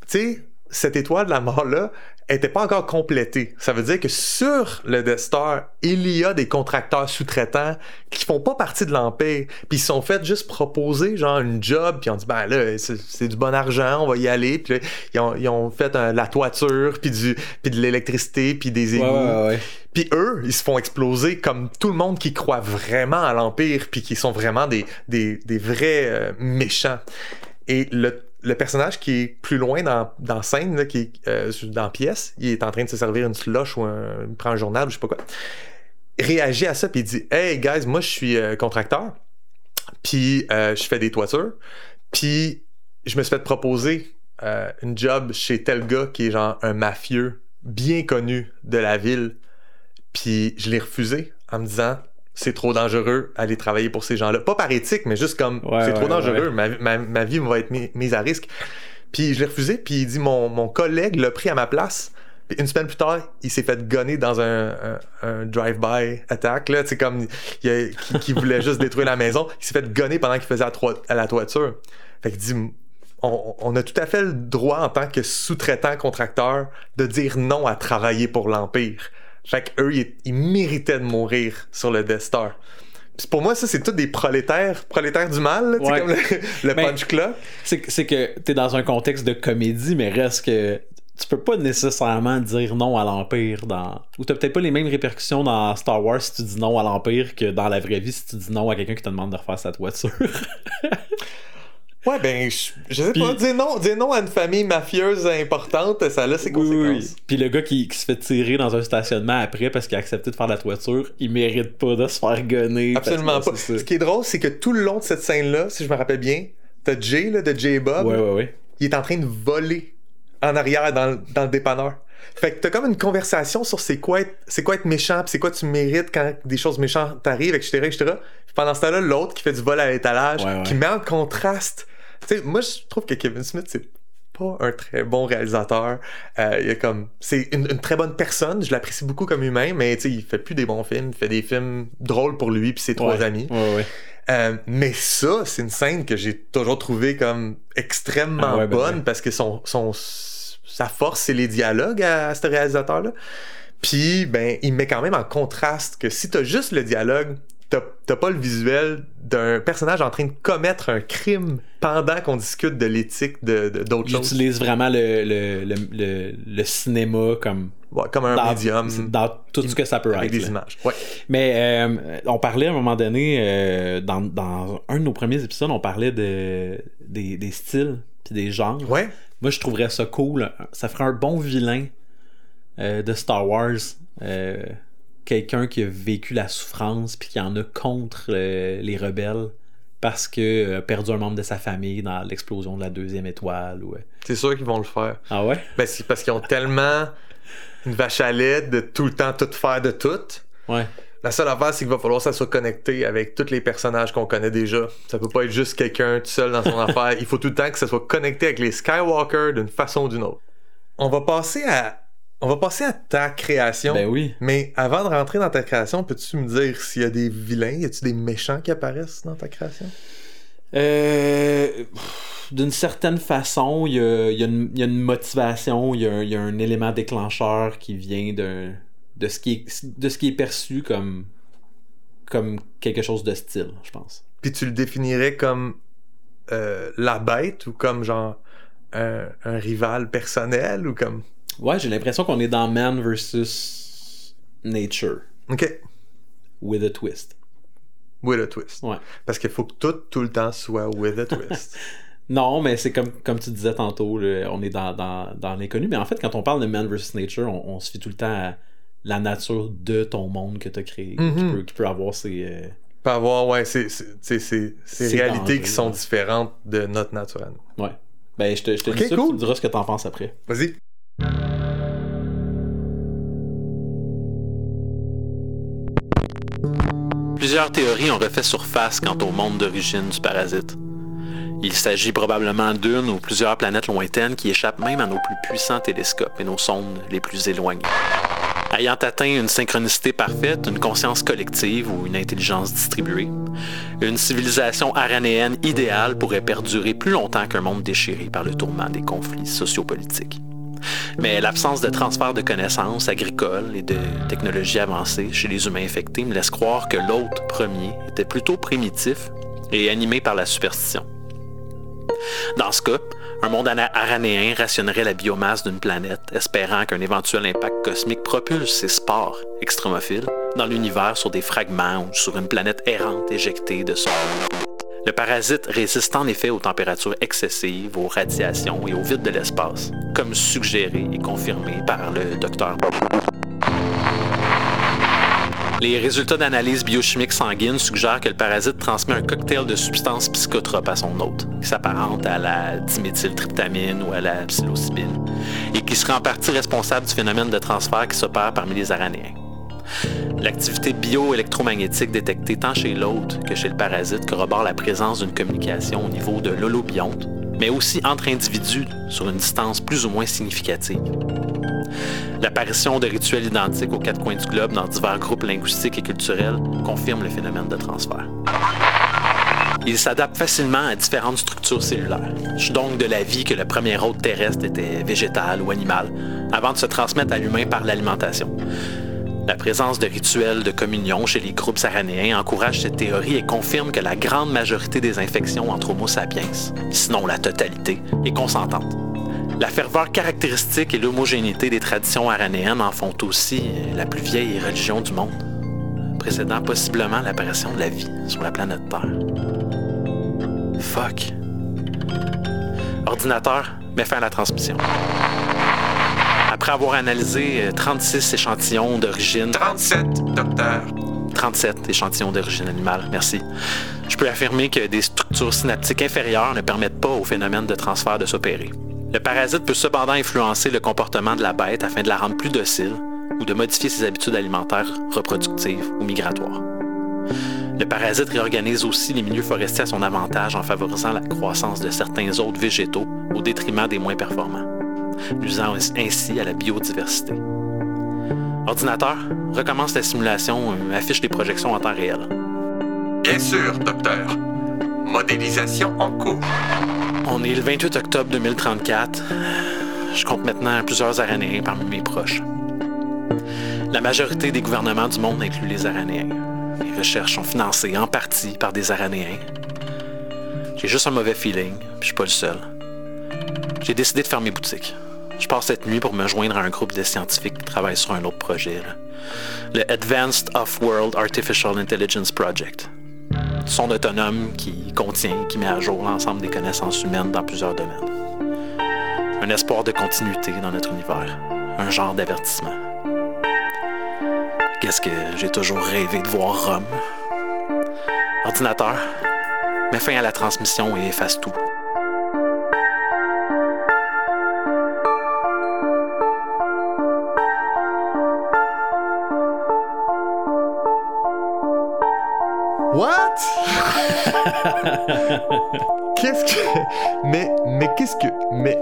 tu sais, cette étoile de la mort-là était pas encore complétée. Ça veut dire que sur le Death Star, il y a des contracteurs sous-traitants qui font pas partie de l'Empire. Puis ils se sont fait juste proposer, genre, une job, puis on dit, ben là, c'est du bon argent, on va y aller. Puis là, ils, ont, ils ont fait un- la toiture, puis, du, puis de l'électricité, puis des égouts. Ouais, ouais, ouais. Puis eux, ils se font exploser comme tout le monde qui croit vraiment à l'Empire, puis qui sont vraiment des, des, des vrais euh, méchants. Et le, le personnage qui est plus loin dans, scène, qui est euh, dans pièce, il est en train de se servir une slush ou un, il prend un journal ou je sais pas quoi, réagit à ça, puis dit Hey guys, moi je suis euh, contracteur, puis euh, je fais des toitures, puis je me suis fait proposer une job chez tel gars qui est genre un mafieux bien connu de la ville. Puis je l'ai refusé en me disant c'est trop dangereux aller travailler pour ces gens-là. Pas par éthique, mais juste comme Ouais, c'est ouais, trop dangereux, ouais. Ma, ma- ma vie va être mi- mise à risque. Puis je l'ai refusé, puis il dit mon, mon collègue l'a pris à ma place. Puis une semaine plus tard, il s'est fait gonner dans un, un- un drive-by attack, là, tu comme il a- qui, qui voulait juste détruire la maison. Il s'est fait gonner pendant qu'il faisait à, la toiture. Fait qu'il dit on, on a tout à fait le droit en tant que sous-traitant contracteur de dire non à travailler pour l'Empire. Fait qu'eux, ils, ils méritaient de mourir sur le Death Star. Puis pour moi, ça, c'est tous des prolétaires, prolétaires du mal, là, Ouais. comme le, punch club. C'est que, c'est que t'es dans un contexte de comédie, mais reste que tu peux pas nécessairement dire non à l'Empire dans. Ou t'as peut-être pas les mêmes répercussions dans Star Wars si tu dis non à l'Empire que dans la vraie vie si tu dis non à quelqu'un qui te demande de refaire sa toiture. Ouais, ben, je, je sais Puis- pas, dire non, dire non à une famille mafieuse importante, ça a ses oui, conséquences. oui. Puis le gars qui, qui se fait tirer dans un stationnement après parce qu'il a accepté de faire la toiture, il mérite pas de se faire gonner. Absolument pas. Ce qui est drôle, c'est que tout le long de cette scène-là, si je me rappelle bien, t'as Jay, là, de Jay Bob, Ouais, ouais, ouais. il est en train de voler en arrière dans, le- dans le dépanneur. Fait que t'as comme une conversation sur c'est quoi être, c'est quoi être méchant, pis c'est quoi tu mérites quand des choses méchantes t'arrivent, etc., etc. Pendant ce temps-là, l'autre qui fait du vol à l'étalage, Ouais, ouais. qui met en contraste. Sais, moi, je trouve que Kevin Smith, c'est pas un très bon réalisateur. Euh, il est comme, c'est une, une très bonne personne. Je l'apprécie beaucoup comme humain, mais tu sais, il fait plus des bons films. Il fait des films drôles pour lui puis ses trois amis. Ouais, ouais. Euh, mais ça, c'est une scène que j'ai toujours trouvé comme extrêmement Ah ben bonne parce que son, son, sa force, c'est les dialogues à, ce réalisateur-là. Puis, ben, il met quand même en contraste que si t'as juste le dialogue, t'as pas le visuel d'un personnage en train de commettre un crime pendant qu'on discute de l'éthique de d'autres choses. J'utilise vraiment le, le, le, le, le cinéma comme. Ouais, comme un dans, médium Dans tout ce que ça peut avec être. des là. images. Ouais. Mais euh, on parlait à un moment donné, euh, dans, dans un de nos premiers épisodes, on parlait de, des, des styles puis des genres. Ouais. Moi, je trouverais ça cool. Ça ferait un bon vilain euh, de Star Wars. Euh, quelqu'un qui a vécu la souffrance puis qui en a contre euh, les rebelles parce que a perdu un membre de sa famille dans l'explosion de la deuxième étoile. Ou... C'est sûr qu'ils vont le faire. Ah ouais? Ben, c'est parce qu'ils ont tellement une vache à lait de tout le temps tout faire de tout. Ouais. La seule affaire, c'est qu'il va falloir que ça soit connecté avec tous les personnages qu'on connaît déjà. Ça peut pas être juste quelqu'un tout seul dans son affaire. Il faut tout le temps que ça soit connecté avec les Skywalker d'une façon ou d'une autre. On va passer à on va passer à ta création. Ben oui. Mais avant de rentrer dans ta création, peux-tu me dire s'il y a des vilains, y a-tu des méchants qui apparaissent dans ta création? Euh, D'une certaine façon, il y a, y a, une motivation, il y, y, a un élément déclencheur qui vient de, de, ce, qui est, de ce qui est perçu comme, comme quelque chose de style, je pense. Puis tu le définirais comme euh, la bête ou comme genre un, un rival personnel ou comme. Ouais, j'ai l'impression qu'on est dans Man versus Nature. OK. With a twist. With a twist. Ouais. Parce qu'il faut que tout, tout le temps soit with a twist. non, mais c'est comme, comme tu disais tantôt, on est dans, dans, dans l'inconnu. Mais en fait, quand on parle de Man versus Nature, on, on, se fie tout le temps à la nature de ton monde que tu as créé, qui, peut, qui peut avoir ses. euh, peut avoir, ouais, C'est réalités qui sont différentes de notre nature à nous. Ouais. Ben, je te, je te dis ça, cool. tu me diras ce que t'en penses après. Vas-y. Plusieurs théories ont refait surface quant au monde d'origine du parasite. Il s'agit probablement d'une ou plusieurs planètes lointaines qui échappent même à nos plus puissants télescopes et nos sondes les plus éloignées. Ayant atteint une synchronicité parfaite, une conscience collective ou une intelligence distribuée, une civilisation aranéenne idéale pourrait perdurer plus longtemps qu'un monde déchiré par le tourment des conflits sociopolitiques. Mais l'absence de transfert de connaissances agricoles et de technologies avancées chez les humains infectés me laisse croire que l'autre premier était plutôt primitif et animé par la superstition. Dans ce cas, un monde aranéen rationnerait la biomasse d'une planète, espérant qu'un éventuel impact cosmique propulse ses spores extromophiles dans l'univers sur des fragments ou sur une planète errante éjectée de orbite. Le parasite résiste en effet aux températures excessives, aux radiations et au vide de l'espace, comme suggéré et confirmé par le docteur les résultats d'analyse biochimique sanguine suggèrent que le parasite transmet un cocktail de substances psychotropes à son hôte, qui s'apparente à la diméthyltryptamine ou à la psilocybine, et qui serait en partie responsable du phénomène de transfert qui s'opère parmi les aranéens. L'activité bioélectromagnétique détectée tant chez l'hôte que chez le parasite corrobore la présence d'une communication au niveau de l'holobionte, mais aussi entre individus sur une distance plus ou moins significative. L'apparition de rituels identiques aux quatre coins du globe dans divers groupes linguistiques et culturels confirme le phénomène de transfert. Il s'adapte facilement à différentes structures cellulaires. Je suis donc de l'avis que le premier hôte terrestre était végétal ou animal, avant de se transmettre à l'humain par l'alimentation. La présence de rituels de communion chez les groupes aranéens encourage cette théorie et confirme que la grande majorité des infections entre Homo sapiens, sinon la totalité, est consentante. La ferveur caractéristique et l'homogénéité des traditions aranéennes en font aussi la plus vieille religion du monde, précédant possiblement l'apparition de la vie sur la planète Terre. Fuck. Ordinateur, mets fin à la transmission. Après avoir analysé euh, 36 échantillons d'origine... 37, docteur. 37 échantillons d'origine animale, merci. Je peux affirmer que des structures synaptiques inférieures ne permettent pas au phénomène de transfert de s'opérer. Le parasite peut cependant influencer le comportement de la bête afin de la rendre plus docile ou de modifier ses habitudes alimentaires, reproductives ou migratoires. Le parasite réorganise aussi les milieux forestiers à son avantage en favorisant la croissance de certains autres végétaux au détriment des moins performants, nuisant ainsi à la biodiversité. Ordinateur, recommence la simulation, euh, affiche les projections en temps réel. Bien sûr, docteur. Modélisation en cours. On est le 28 octobre 2034. Je compte maintenant plusieurs Aranéens parmi mes proches. La majorité des gouvernements du monde incluent les Aranéens. Les recherches sont financées en partie par des Aranéens. J'ai juste un mauvais feeling, puis je suis pas le seul. J'ai décidé de fermer boutique. Je pars cette nuit pour me joindre à un groupe de scientifiques qui travaillent sur un autre projet, le Advanced Off-World Artificial Intelligence Project sonde autonome qui contient, qui met à jour l'ensemble des connaissances humaines dans plusieurs domaines. Un espoir de continuité dans notre univers, un genre d'avertissement. Qu'est-ce que j'ai toujours rêvé de voir Rome? Ordinateur, mets fin à la transmission et efface tout. What? qu'est-ce que. Mais, mais qu'est-ce que. Mais.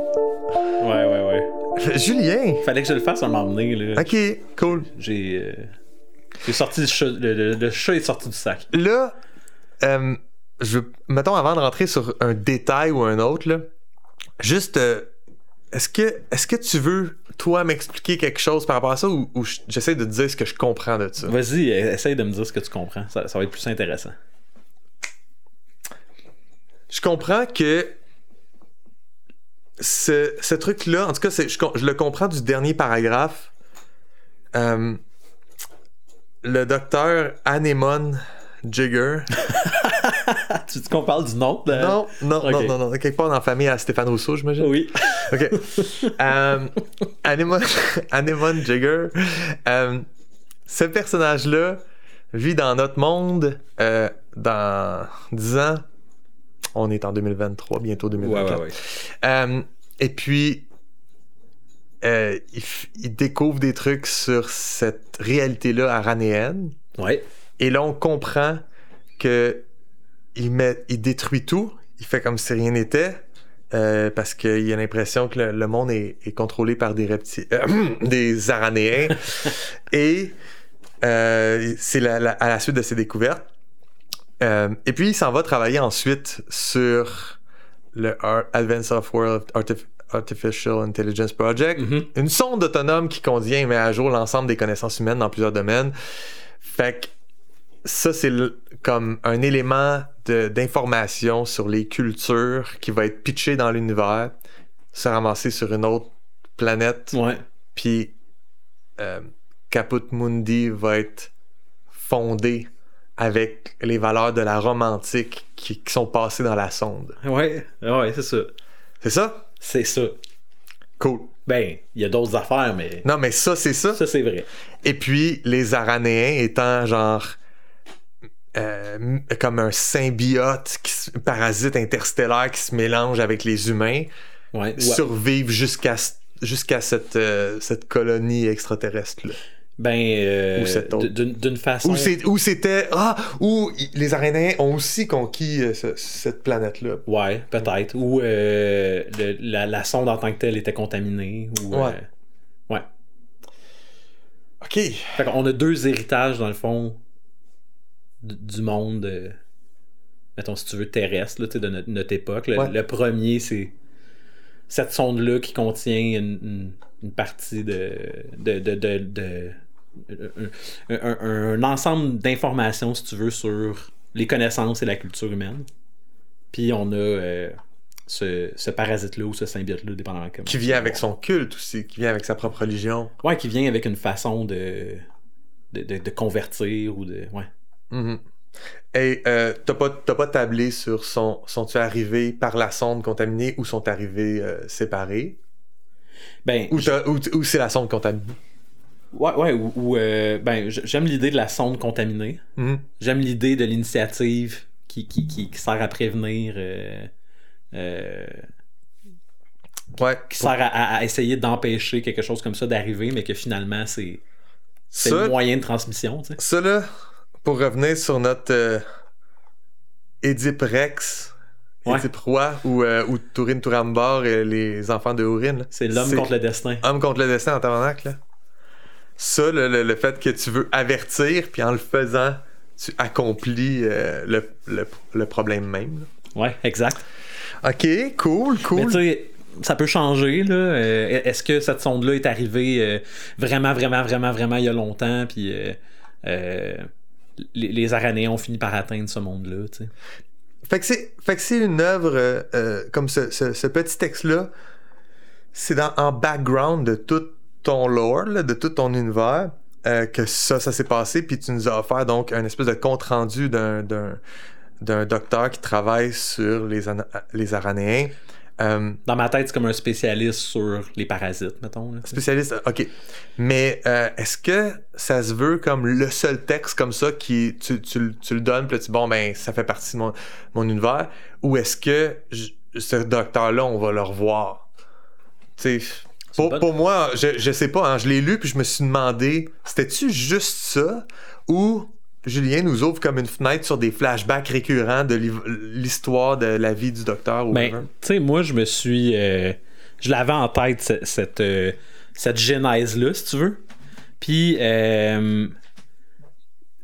Ouais, ouais, ouais. Julien! Fallait que je le fasse à un moment donné, là. Ok, cool. J'ai. euh, J'ai sorti le chat. Le, le- le chat est sorti du sac. Là, euh, je, mettons, avant de rentrer sur un détail ou un autre, là, juste, euh, est-ce que, est-ce que tu veux, toi, m'expliquer quelque chose par rapport à ça ou, j'essaie de te dire ce que je comprends de ça? Vas-y, euh, essaye de me dire ce que tu comprends. Ça, ça va être plus intéressant. Je comprends que ce, ce truc-là, en tout cas, je, le comprends du dernier paragraphe. Euh, le docteur Anémone Jigger. tu dis qu'on parle du nom? de- Non, non, non, non, non. Quelque part dans la famille à Stéphane Rousseau, j'imagine? Oui. OK. Euh, Anémone, Anémone Jigger. euh, ce personnage-là vit dans notre monde euh, dans 10 ans. On est en 2023, bientôt 2024. Ouais, ouais, ouais. Euh, et puis, euh, il, il découvre des trucs sur cette réalité-là aranéenne. Ouais. Et là, on comprend que il, met, il détruit tout. Il fait comme si rien n'était. euh, parce qu'il a l'impression que le, le monde est, est contrôlé par des reptiles, des aranéens. et euh, c'est la- la- à la suite de ces découvertes. Euh, et puis, il s'en va travailler ensuite sur le Ar- Advanced Software Artif- Artificial Intelligence Project, une sonde autonome qui contient et met à jour l'ensemble des connaissances humaines dans plusieurs domaines. Fait que ça, c'est comme un élément d'information sur les cultures qui va être pitché dans l'univers, se ramasser sur une autre planète. Ouais. Puis euh, Caput Mundi va être fondé avec les valeurs de la Rome antique qui, qui sont passées dans la sonde. Ouais, ouais, c'est ça. C'est ça? C'est ça. Cool. Ben, il y a d'autres affaires, mais. Non, mais ça, c'est ça. Ça, c'est vrai. Et puis, les Aranéens étant genre. Euh, comme un symbiote, qui, parasite interstellaire qui se mélange avec les humains, Ouais. survivent jusqu'à jusqu'à cette, euh, cette colonie extraterrestre-là. Ben, euh, d'une façon. Où c'était. Ah! Où les Aranéens ont aussi conquis euh, ce- cette planète-là. Ouais, peut-être. Ou euh, la, la sonde en tant que telle était contaminée. Ou, Ouais. ouais. OK. Fait qu'on a deux héritages, dans le fond, du, monde, euh, mettons, si tu veux, terrestre, là, tu sais, de notre, notre époque. Le, Ouais. le premier, c'est cette sonde-là qui contient une, une- une partie de. de, de, un, un- un- un ensemble d'informations, si tu veux, sur les connaissances et la culture humaine. Puis on a euh, ce, ce parasite-là ou ce symbiote-là, dépendamment comment. Qui vient avec son culte aussi, qui vient avec sa propre religion. Ouais, qui vient avec une façon de, de, de- de convertir ou de. Ouais. Mhm. Et euh, t'as pas, pas tablé sur son, sont-ils arrivés par la sonde contaminée ou sont arrivés euh, séparés? Ben, ou, ou, ou c'est la sonde contaminée? Ouais, ouais, ou, ou, euh, ben, j'aime l'idée de la sonde contaminée. Mhm. J'aime l'idée de l'initiative qui, qui, qui, qui sert à prévenir. euh, euh, Ouais. qui sert à, essayer d'empêcher quelque chose comme ça d'arriver, mais que finalement, c'est c'est le moyen de transmission. Tu sais. Ça là, pour revenir sur notre euh, Édipe Rex, Ouais. Édipe Roi, ou, euh, ou Tourine Tourambar et les enfants de Hourine. C'est l'homme contre le destin. Homme contre le destin en tabarnak, là. Ça, le, le- le fait que tu veux avertir, puis en le faisant, tu accomplis euh, le, problème même. là. Ouais, exact. Ok, cool, Mais cool. tu sais, ça peut changer. Là. Euh, Est-ce que cette sonde-là est arrivée euh, vraiment, vraiment, vraiment, vraiment il y a longtemps, puis euh, les, Aranéens ont fini par atteindre ce monde-là. Fait que c'est, une œuvre euh, euh, comme ce, petit texte-là. C'est en background de tout ton lore, de tout ton univers, euh, que ça, s'est passé. Puis tu nous as offert donc un espèce de compte-rendu d'un, docteur qui travaille sur les, les Aranéens. Euh, Dans ma tête, c'est comme un spécialiste sur les parasites, mettons. là. Spécialiste, ok. Mais euh, est-ce que ça se veut comme le seul texte comme ça qui tu, tu, tu le donnes, puis tu bon, ben, ça fait partie de mon, mon univers, ou est-ce que ce docteur-là, on va le revoir? Tu sais, pour, bonne- pour moi, je, je sais pas, hein, je l'ai lu, puis je me suis demandé, c'était-tu juste ça, ou Julien nous ouvre comme une fenêtre sur des flashbacks récurrents de l'histoire de la vie du docteur ou Ben, tu sais, moi, je me suis. euh, je l'avais en tête, ce- cette, euh, cette genèse-là, si tu veux. Puis, euh,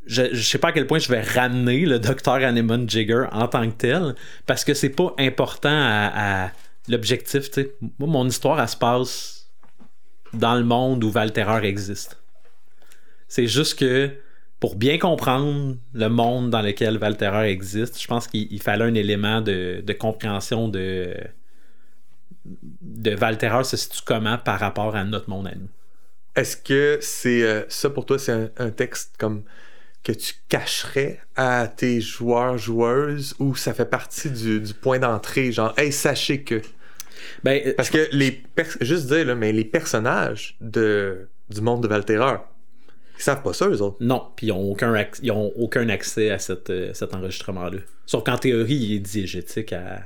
je, je sais pas à quel point je vais ramener le docteur Anemone Jigger en tant que tel, parce que c'est pas important à, à l'objectif, tu sais. Moi, mon histoire, elle se passe dans le monde où Valterreur existe. C'est juste que pour bien comprendre le monde dans lequel Valterreur existe, je pense qu'il il fallait un élément de, de compréhension de, de Valterreur se situe comment par rapport à notre monde à nous. Est-ce que c'est euh, ça pour toi, c'est un, un texte comme que tu cacherais à tes joueurs, joueuses, ou ça fait partie du, du point d'entrée, genre, hey, sachez que? Ben, euh, Parce que les. Juste dire, là, mais les personnages de, du monde de Valterreur, ils savent pas ça, eux autres. Non, puis ils n'ont aucun, ils ont aucun accès à cette, euh, cet enregistrement-là. Sauf qu'en théorie, il est diégétique à.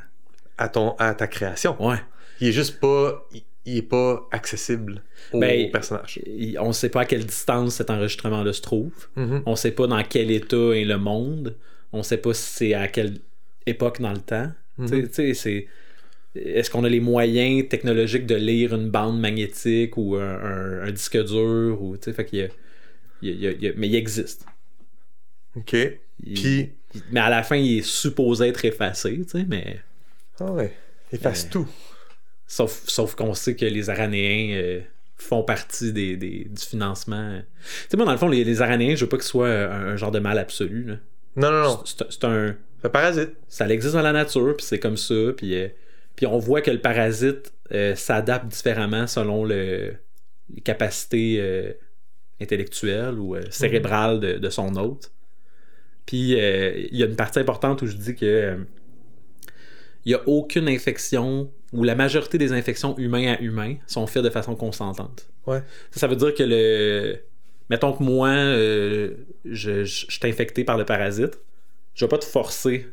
À, ton, à ta création. Ouais. Il est juste pas. Il, il est pas accessible aux Ben, personnages. il- on ne sait pas à quelle distance cet enregistrement-là se trouve. Mhm. On ne sait pas dans quel état est le monde. On ne sait pas si c'est à quelle époque dans le temps. Tu sais- tu sais, c'est. Est-ce qu'on a les moyens technologiques de lire une bande magnétique ou un, un- un disque dur ou tu sais, fait qu'il y a- il mais il existe. Ok. Puis. Mais à la fin, il est supposé être effacé, tu sais, mais Ah ouais. Il efface Euh, tout. sauf, sauf qu'on sait que les Aranéens euh, font partie des, des- du financement. Tu sais, moi, dans le fond, les, les Aranéens, je veux pas que ce soit un, un genre de mal absolu. là. Non, non, non. C'est un. C'est un parasite. Ça existe dans la nature, puis c'est comme ça. Puis, euh, puis on voit que le parasite s'adapte différemment selon le, les capacités intellectuelles ou euh, cérébrales de, de son hôte. Puis euh, il y a une partie importante où je dis que euh, il n'y a aucune infection ou la majorité des infections humain à humain sont faites de façon consentante. Ouais. Ça, ça veut dire que le. Mettons que moi, euh, je, je, je suis infecté par le parasite, je vais pas te forcer,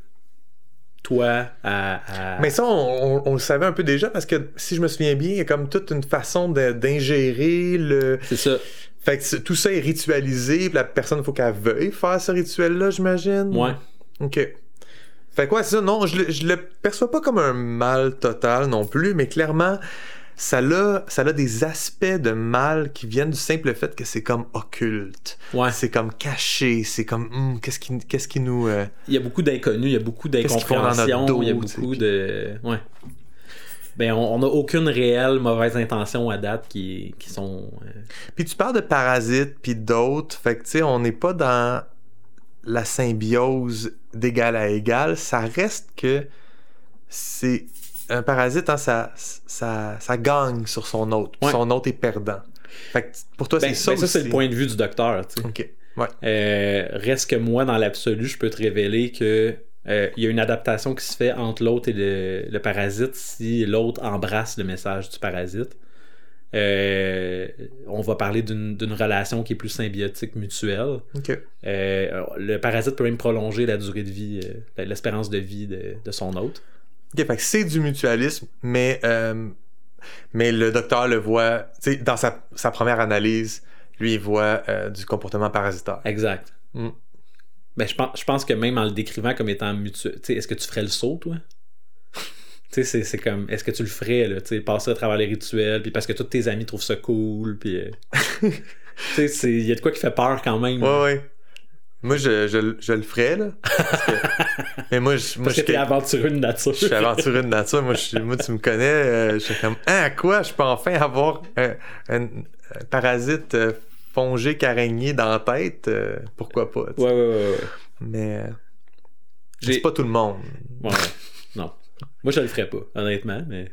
toi, à. à- Mais ça, on, on- on le savait un peu déjà parce que si je me souviens bien, il y a comme toute une façon d'ingérer le. C'est ça. Fait que tout ça est ritualisé, puis la personne, il faut qu'elle veuille faire ce rituel-là, j'imagine. Ouais. Ok. Fait quoi, c'est ça, non, je, le- je le perçois pas comme un mal total non plus, mais clairement, ça a, ça a des aspects de mal qui viennent du simple fait que c'est comme occulte. Ouais. C'est comme caché, c'est comme, hum, qu'est-ce qui, qu'est-ce qui nous. euh, Il y a beaucoup d'inconnus, il y a beaucoup d'incompréhension, il y a beaucoup de. Ouais. Ben, on n'a aucune réelle mauvaise intention à date qui, qui sont. euh, Puis tu parles de parasites puis d'autres, fait que tu sais, on n'est pas dans la symbiose d'égal à égal, ça reste que c'est un parasite, hein, ça, ça, ça gagne sur son hôte, Ouais. son hôte est perdant. Fait que pour toi, Ben, c'est ça ben, ça, c'est le point de vue du docteur. tu sais. Ouais. Euh, reste que moi, dans l'absolu, je peux te révéler que euh, il y a une adaptation qui se fait entre l'autre et le, le parasite si l'autre embrasse le message du parasite. Euh, on va parler d'une relation qui est plus symbiotique, mutuelle. Euh, le parasite peut même prolonger la durée de vie, l'espérance de vie de, de son hôte. Ok, fait que c'est du mutualisme, mais, mais le docteur le voit, dans sa, sa première analyse, lui, il voit du comportement parasitaire. Exact. Mm. Ben, je, pense, je pense que même en le décrivant comme étant mutuel, est-ce que tu ferais le saut, toi? Tu sais, c'est- comme, est-ce que tu le ferais, là, tu sais, passer à travers les rituels, puis parce que tous tes amis trouvent ça cool, puis... euh, tu sais, il y a de quoi qui fait peur quand même. Ouais, ouais. Moi, je, je, je le ferais, là. Parce que- mais moi, je, moi, Parce que je- t'es aventureux de nature. Je suis aventureux de nature. Moi, je moi tu me connais. euh, je suis comme, ah, quoi? Je peux enfin avoir un, un- un parasite euh, fongique araignée dans la tête. euh, pourquoi pas? Ouais, ouais, ouais. ouais. Mais euh, c'est pas tout le monde. Ouais, non. Moi, je le ferais pas, honnêtement, mais...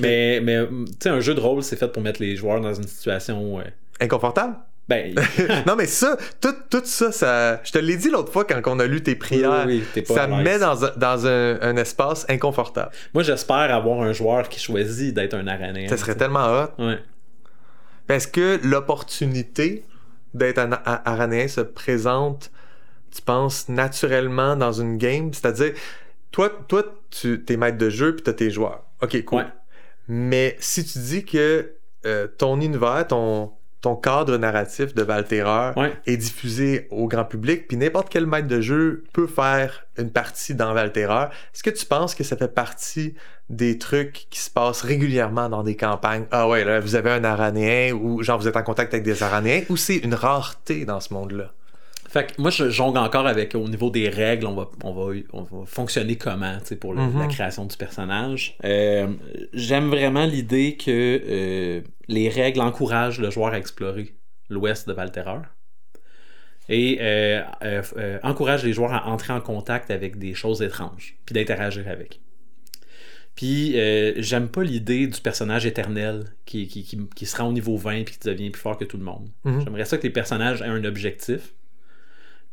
Mais, mais tu sais, un jeu de rôle, c'est fait pour mettre les joueurs dans une situation... euh, Inconfortable? Ben, non, mais ça, tout, tout ça, ça, je te l'ai dit l'autre fois quand on a lu tes prières, Oui, oui, pas ça me met dans, un, dans un, un espace inconfortable. moi, j'espère avoir un joueur qui choisit d'être un aranéen. Ça serait tellement hot. Ouais. Est-ce que l'opportunité d'être aranéen se présente, tu penses, naturellement dans une game? C'est-à-dire, toi, toi tu es maître de jeu puis tu as tes joueurs. OK, cool. Ouais. Mais si tu dis que euh, ton univers, ton, ton cadre narratif de Valterreur Ouais. est diffusé au grand public, puis n'importe quel maître de jeu peut faire une partie dans Valterreur, est-ce que tu penses que ça fait partie des trucs qui se passent régulièrement dans des campagnes? Ah ouais, là, vous avez un aranéen, ou genre vous êtes en contact avec des aranéens, ou c'est une rareté dans ce monde-là? Fait que moi, je jongle encore avec au niveau des règles, on va, on va, on va fonctionner comment tu sais, pour le- Mhm. la création du personnage. Euh, J'aime vraiment l'idée que euh, les règles encouragent le joueur à explorer l'ouest de Valterreur et euh, euh, euh, encouragent les joueurs à entrer en contact avec des choses étranges puis d'interagir avec. Puis euh, j'aime pas l'idée du personnage éternel qui, qui, qui, qui se rend au niveau 20 puis qui devient plus fort que tout le monde. Mhm. J'aimerais ça que les personnages aient un objectif.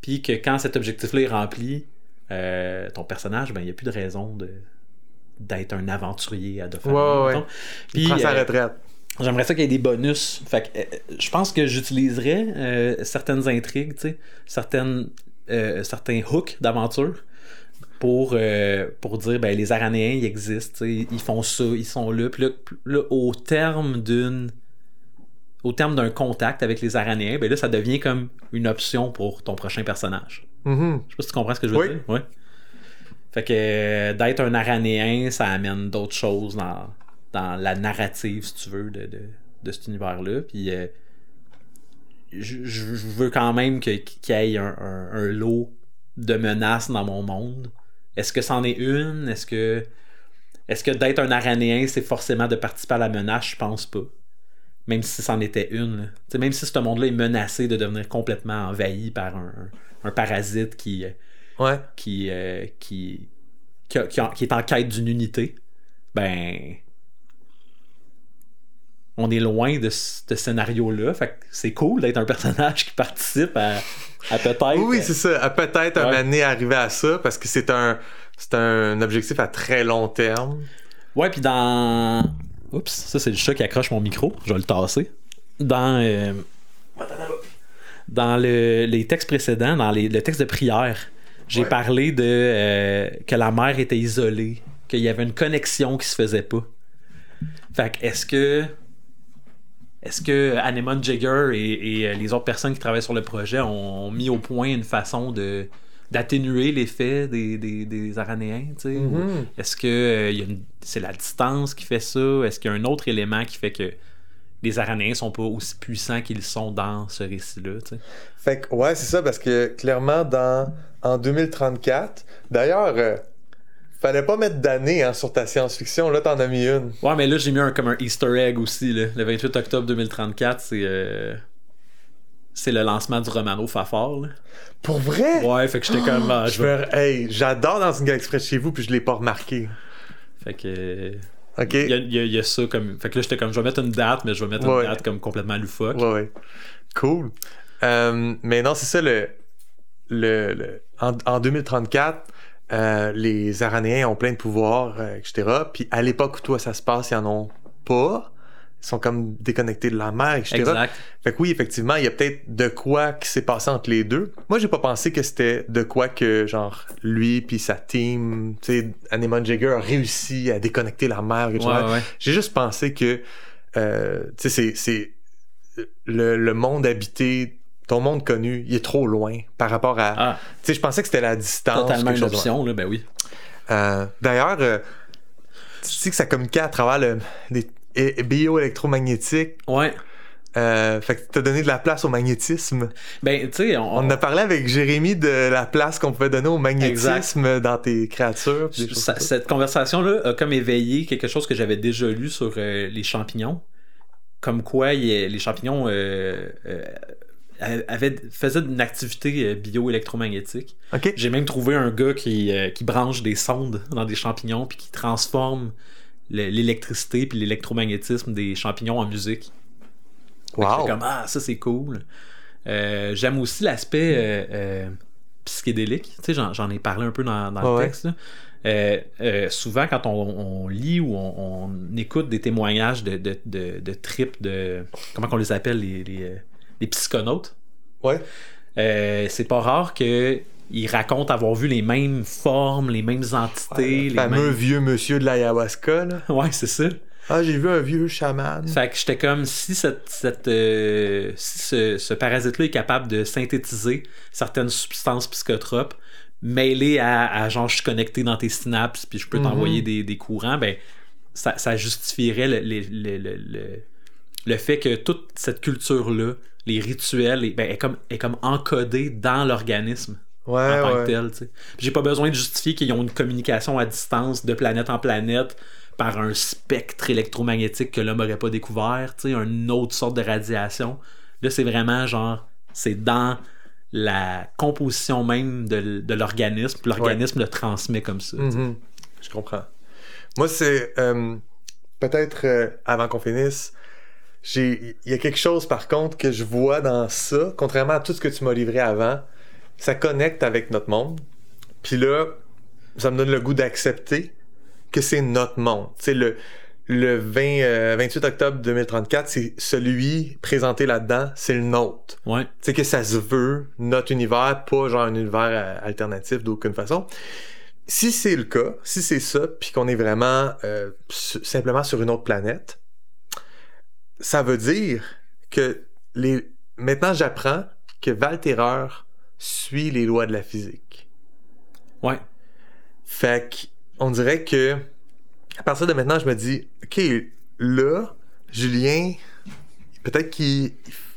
Puis que quand cet objectif-là est rempli, euh, ton personnage, ben, il n'y a plus de raison de d'être un aventurier à de Ouais, ouais, ouais. Puis, Il prend sa euh, retraite. J'aimerais ça qu'il y ait des bonus. Fait que, euh, je pense que j'utiliserais certaines intrigues, certaines, certains hooks d'aventure pour, pour dire ben, les Aranéens, ils existent, ils font ça, ils sont là. Puis là, là, au terme d'une. Au terme d'un contact avec les Aranéens, ben là, ça devient comme une option pour ton prochain personnage. Mhm. Je sais pas si tu comprends ce que je veux Oui. dire. Ouais. Fait que euh, d'être un aranéen, ça amène d'autres choses dans, dans la narrative, si tu veux, de, de, de cet univers-là. Puis euh, je, veux quand même qu'il y ait un, un- un lot de menaces dans mon monde. Est-ce que c'en est une? Est-ce que est-ce que d'être un aranéen, c'est forcément de participer à la menace? Je pense pas. Même si c'en était une. même si ce monde-là est menacé de devenir complètement envahi par un, un parasite qui, euh, Ouais. qui, euh, qui, qui, a- qui a- qui est en quête d'une unité, ben. On est loin de ce scénario-là. Fait que c'est cool d'être un personnage qui participe à, à peut-être. Oui, oui, c'est ça. À Peut-être un Ouais. moment donné arriver à ça parce que c'est un, c'est un objectif à très long terme. Ouais, puis dans. Oups, ça c'est le chat qui accroche mon micro. Je vais le tasser. Dans. euh, Dans le- les textes précédents, dans les- le texte de prière, j'ai parlé de euh, que la mère était isolée, qu'il y avait une connexion qui se faisait pas. Fait que est-ce que. Est-ce que Anemone Jagger et, et, euh, les autres personnes qui travaillent sur le projet ont mis au point une façon de d'atténuer l'effet des, des, des Aranéens, tu sais? ou Mhm. Est-ce que euh, c'est la distance qui fait ça? Est-ce qu'il y a un autre élément qui fait que les Aranéens sont pas aussi puissants qu'ils sont dans ce récit-là, tu sais? Fait que, ouais, c'est ça, parce que clairement, dans, en 2034, d'ailleurs, euh, fallait pas mettre d'année hein, sur ta science-fiction, là, t'en as mis une. Ouais, mais là, j'ai mis un, comme un Easter egg aussi. Là. Le 28 octobre 2034, c'est euh, c'est le lancement du Romano Fafard. là. Pour vrai? Ouais, fait que j'étais comme. ah, Je je veux- hey, j'adore dans une près de chez vous, puis je l'ai pas remarqué. Fait que. Ok. Il y, a- y y ça comme. Fait que là, j'étais comme, je vais mettre une date, mais je vais mettre Ouais. une date comme complètement loufoque. Ouais, ouais. Cool. Euh, mais non, c'est ça, le, le, le- en, en 2034, euh, les Aranéens ont plein de pouvoirs, euh, etc. Puis à l'époque où toi, ça se passe, ils en ont pas. Sont comme déconnectés de la mer, etc. Exact. Fait que oui, effectivement, il y a peut-être de quoi qui s'est passé entre les deux. Moi, j'ai pas pensé que c'était de quoi que, genre, lui puis sa team, tu sais, Anemone Jagger a réussi à déconnecter la mer. etc. Ouais, ouais. J'ai juste pensé que, euh, tu sais, c'est- c'est le, le monde habité, ton monde connu, il est trop loin par rapport à. Ah, Tu sais, je pensais que c'était la distance. totalement une option, là, ben oui. euh, D'ailleurs, euh, tu sais que ça communiquait à travers le, des bioélectromagnétiques. Ouais. Euh, fait que t'as donné de la place au magnétisme. Ben, tu sais, on, On a parlé avec Jérémy de la place qu'on pouvait donner au magnétisme dans tes créatures. des Ça- cette conversation-là a comme éveillé quelque chose que j'avais déjà lu sur euh, les champignons. Comme quoi il les champignons euh, euh, avaient, faisaient une activité bioélectromagnétique. Ok. J'ai même trouvé un gars qui, euh, qui branche des sondes dans des champignons puis qui transforme l'électricité puis l'électromagnétisme des champignons en musique. Wow. comme, ah, ça c'est cool. Euh, J'aime aussi l'aspect euh, euh, psychédélique. Tu sais, j'en ai parlé un peu dans, dans Ouais, le texte. là. Souvent, quand on, on lit ou on, on écoute des témoignages de, de, de, de tripes de. Comment qu'on les appelle Les, les, les psychonautes. Ouais. C'est pas rare que ils racontent avoir vu les mêmes formes, les mêmes entités. Le les fameux mêmes- vieux monsieur de l'ayahuasca, là. Ouais, c'est ça. Ah, j'ai vu un vieux chaman. Fait que j'étais comme si cette, cette, euh, si ce, ce parasite-là est capable de synthétiser certaines substances psychotropes mêlées à, à genre je suis connecté dans tes synapses puis je peux Mhm. t'envoyer des, des courants, ben ça, ça justifierait le, le, le, le, fait que toute cette culture-là, les rituels, ben, est, comme, est comme encodée dans l'organisme Ouais, en tant ouais. que tel. J'ai pas besoin de justifier qu'ils ont une communication à distance de planète en planète par un spectre électromagnétique que l'homme aurait pas découvert, une autre sorte de radiation. Là, c'est vraiment genre, c'est dans la composition même de, de l'organisme, l'organisme le transmet comme ça. Mhm. Je comprends. Moi, c'est euh, peut-être euh, avant qu'on finisse. Il y a quelque chose par contre que je vois dans ça, contrairement à tout ce que tu m'as livré avant, ça connecte avec notre monde. Puis là, ça me donne le goût d'accepter que c'est notre monde. Tu sais, le, le 20, euh, 28 octobre 2034, c'est celui présenté là-dedans, c'est le nôtre. Ouais. Tu sais, que ça se veut, notre univers, pas genre un univers euh, alternatif d'aucune façon. Si c'est le cas, si c'est ça, puis qu'on est vraiment euh, simplement sur une autre planète, ça veut dire que les... maintenant j'apprends que Valterreur suit les lois de la physique. Ouais. Fait on dirait que, à partir de maintenant, je me dis, OK, là, Julien, peut-être qu'il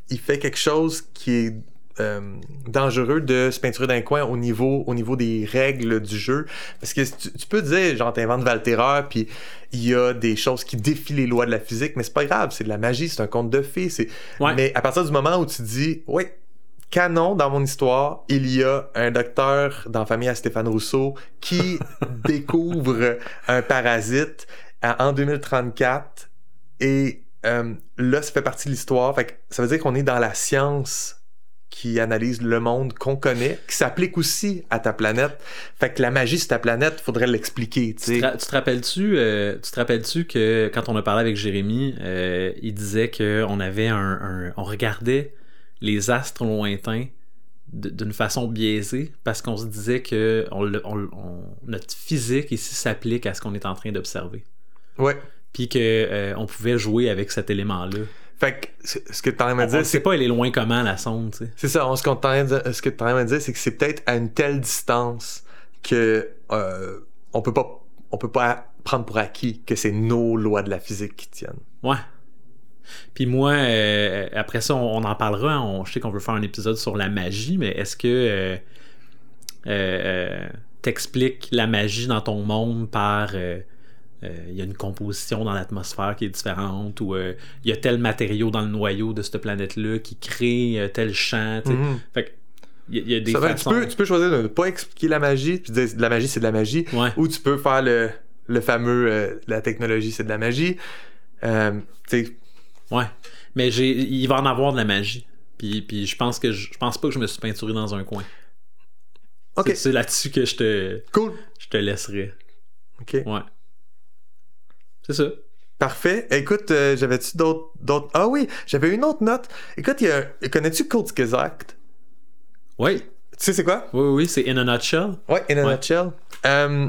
il fait quelque chose qui est euh, dangereux de se peinturer d'un coin au niveau, au niveau des règles du jeu. Parce que tu, tu peux dire, genre, t'inventes Valterreur, puis il y a des choses qui défient les lois de la physique, mais c'est pas grave, c'est de la magie, c'est un conte de fées. Ouais. Mais à partir du moment où tu dis, oui, canon dans mon histoire, il y a un docteur dans la famille à Stéphane Rousseau qui découvre un parasite à- en 2034 et euh, là, ça fait partie de l'histoire. Fait que ça veut dire qu'on est dans la science qui analyse le monde qu'on connaît, qui s'applique aussi à ta planète. Fait que la magie sur ta planète, faudrait l'expliquer, tu Tu te, ra- tu te rappelles-tu, euh, tu te rappelles-tu que quand on a parlé avec Jérémy, euh, il disait que on avait un, un- on regardait les astres lointains d'une façon biaisée parce qu'on se disait que on, le- on- on- notre physique ici s'applique à ce qu'on est en train d'observer. Ouais. Puis que euh, on pouvait jouer avec cet élément-là. Fait que ce que tu train de dire, ne sait pas elle est loin comment la sonde, tu sais. C'est ça, on- ce, qu'on ce que tu train de dire, c'est que c'est peut-être à une telle distance que euh, on peut pas on peut pas prendre pour acquis que c'est nos lois de la physique qui tiennent. Ouais. Puis moi, euh, après ça, on, on en parlera. On, je sais qu'on veut faire un épisode sur la magie, mais est-ce que euh, euh, euh, t'expliques la magie dans ton monde par euh, euh, il y a une composition dans l'atmosphère qui est différente ou euh, il y a tel matériau dans le noyau de cette planète-là qui crée euh, tel champ. Mhm. Fait que il y, a- il y a des Ça va, tu, peux, tu peux choisir de ne pas expliquer la magie, puis dire de la magie c'est de la magie, Ouais. ou tu peux faire le, le fameux euh, la technologie c'est de la magie. Euh, tu sais, Ouais. Mais j'ai, il va en avoir de la magie. Puis, puis je pense que je, je pense pas que je me suis peinturé dans un coin. Ok. C'est, c'est là-dessus que je te, cool. je te laisserai. Ok. Ouais. C'est ça. Parfait. Écoute, euh, j'avais-tu d'autres, d'autres? Ah oui, j'avais une autre note. Écoute, il y a... connais-tu Kurzgesagt? Oui. Tu sais c'est quoi? Oui, oui, c'est In a Nutshell. Ouais, in a Ouais. nutshell. Euh,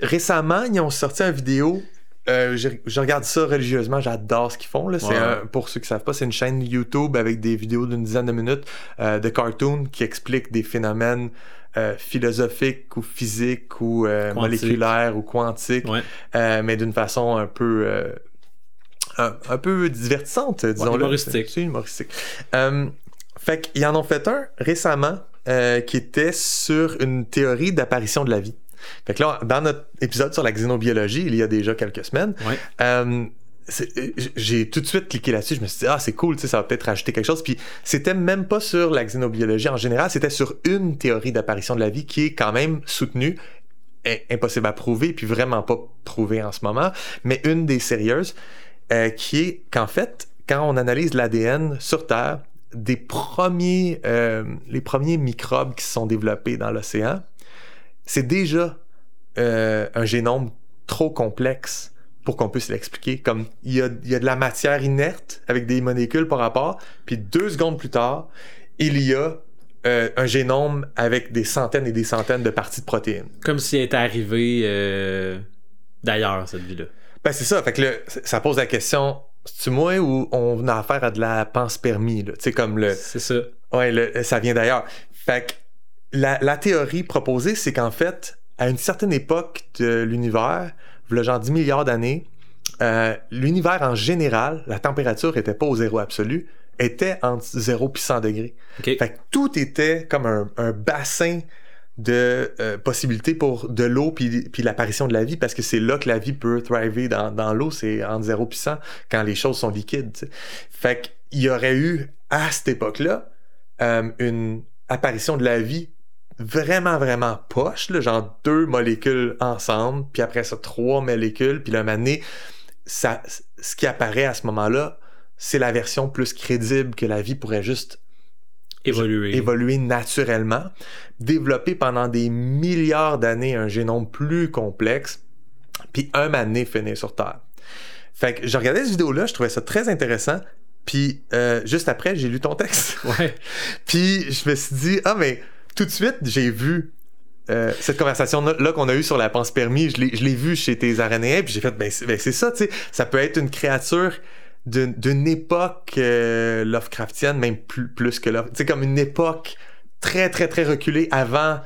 récemment, ils ont sorti une vidéo. Euh, je, je regarde ça religieusement, j'adore ce qu'ils font. Là. C'est Ouais. un- pour ceux qui savent pas, c'est une chaîne YouTube avec des vidéos d'une dizaine de minutes euh, de cartoons qui expliquent des phénomènes euh, philosophiques ou physiques ou moléculaires ou quantiques, Ouais. mais d'une façon un peu un, un peu divertissante, disons-le. humoristique. C'est humoristique. Fait qu'ils en ont fait un récemment qui était sur une théorie d'apparition de la vie. Fait que là, dans notre épisode sur la xénobiologie, il y a déjà quelques semaines, euh, euh, j'ai tout de suite cliqué là-dessus. Je me suis dit, ah, c'est cool, ça va peut-être rajouter quelque chose. Puis c'était même pas sur la xénobiologie en général, c'était sur une théorie d'apparition de la vie qui est quand même soutenue, impossible à prouver, puis vraiment pas prouvée en ce moment, mais une des sérieuses, euh, qui est qu'en fait, quand on analyse l'ADN sur Terre, des premiers, euh, les premiers microbes qui se sont développés dans l'océan, c'est déjà euh, un génome trop complexe pour qu'on puisse l'expliquer. Comme il y, a, il y a de la matière inerte avec des molécules par rapport, puis deux secondes plus tard, il y a euh, un génome avec des centaines et des centaines de parties de protéines. Comme si elle était arrivée euh, d'ailleurs, cette vie-là. Ben c'est ça, fait que ça pose la question, c'est-tu moi ou on a affaire à de la panspermie, là? Tu sais, comme le... C'est ça. Ouais, le- ça vient d'ailleurs. Fait que la, la théorie proposée, c'est qu'en fait, à une certaine époque de l'univers, le genre 10 milliards d'années, euh, l'univers en général, la température était pas au zéro absolu, était entre 0 et 100 degrés. OK. Fait que tout était comme un, un bassin de euh, possibilités pour de l'eau puis, puis l'apparition de la vie parce que c'est là que la vie peut thriver dans, dans l'eau, c'est entre 0 et 100 quand les choses sont liquides. tu sais. Fait qu'il y aurait eu à cette époque-là euh, une apparition de la vie vraiment, vraiment poche, là, genre deux molécules ensemble, puis après ça, trois molécules, puis le mané, ça, ce qui apparaît à ce moment-là, c'est la version plus crédible que la vie pourrait juste Évoluer. évoluer naturellement, développer pendant des milliards d'années un génome plus complexe, puis un mané finir sur Terre. Fait que je regardais cette vidéo-là, je trouvais ça très intéressant, puis euh, juste après, j'ai lu ton texte. Ouais. Puis je me suis dit, ah, mais tout de suite, j'ai vu euh, cette conversation-là là qu'on a eue sur la panspermie, je l'ai je l'ai vu chez tes aranéens, puis j'ai fait, ben c'est ben, c'est ça, tu sais, ça peut être une créature d'une époque euh, Lovecraftienne, même plus, plus que Lovecraft, tu sais, comme une époque très, très, très reculée avant.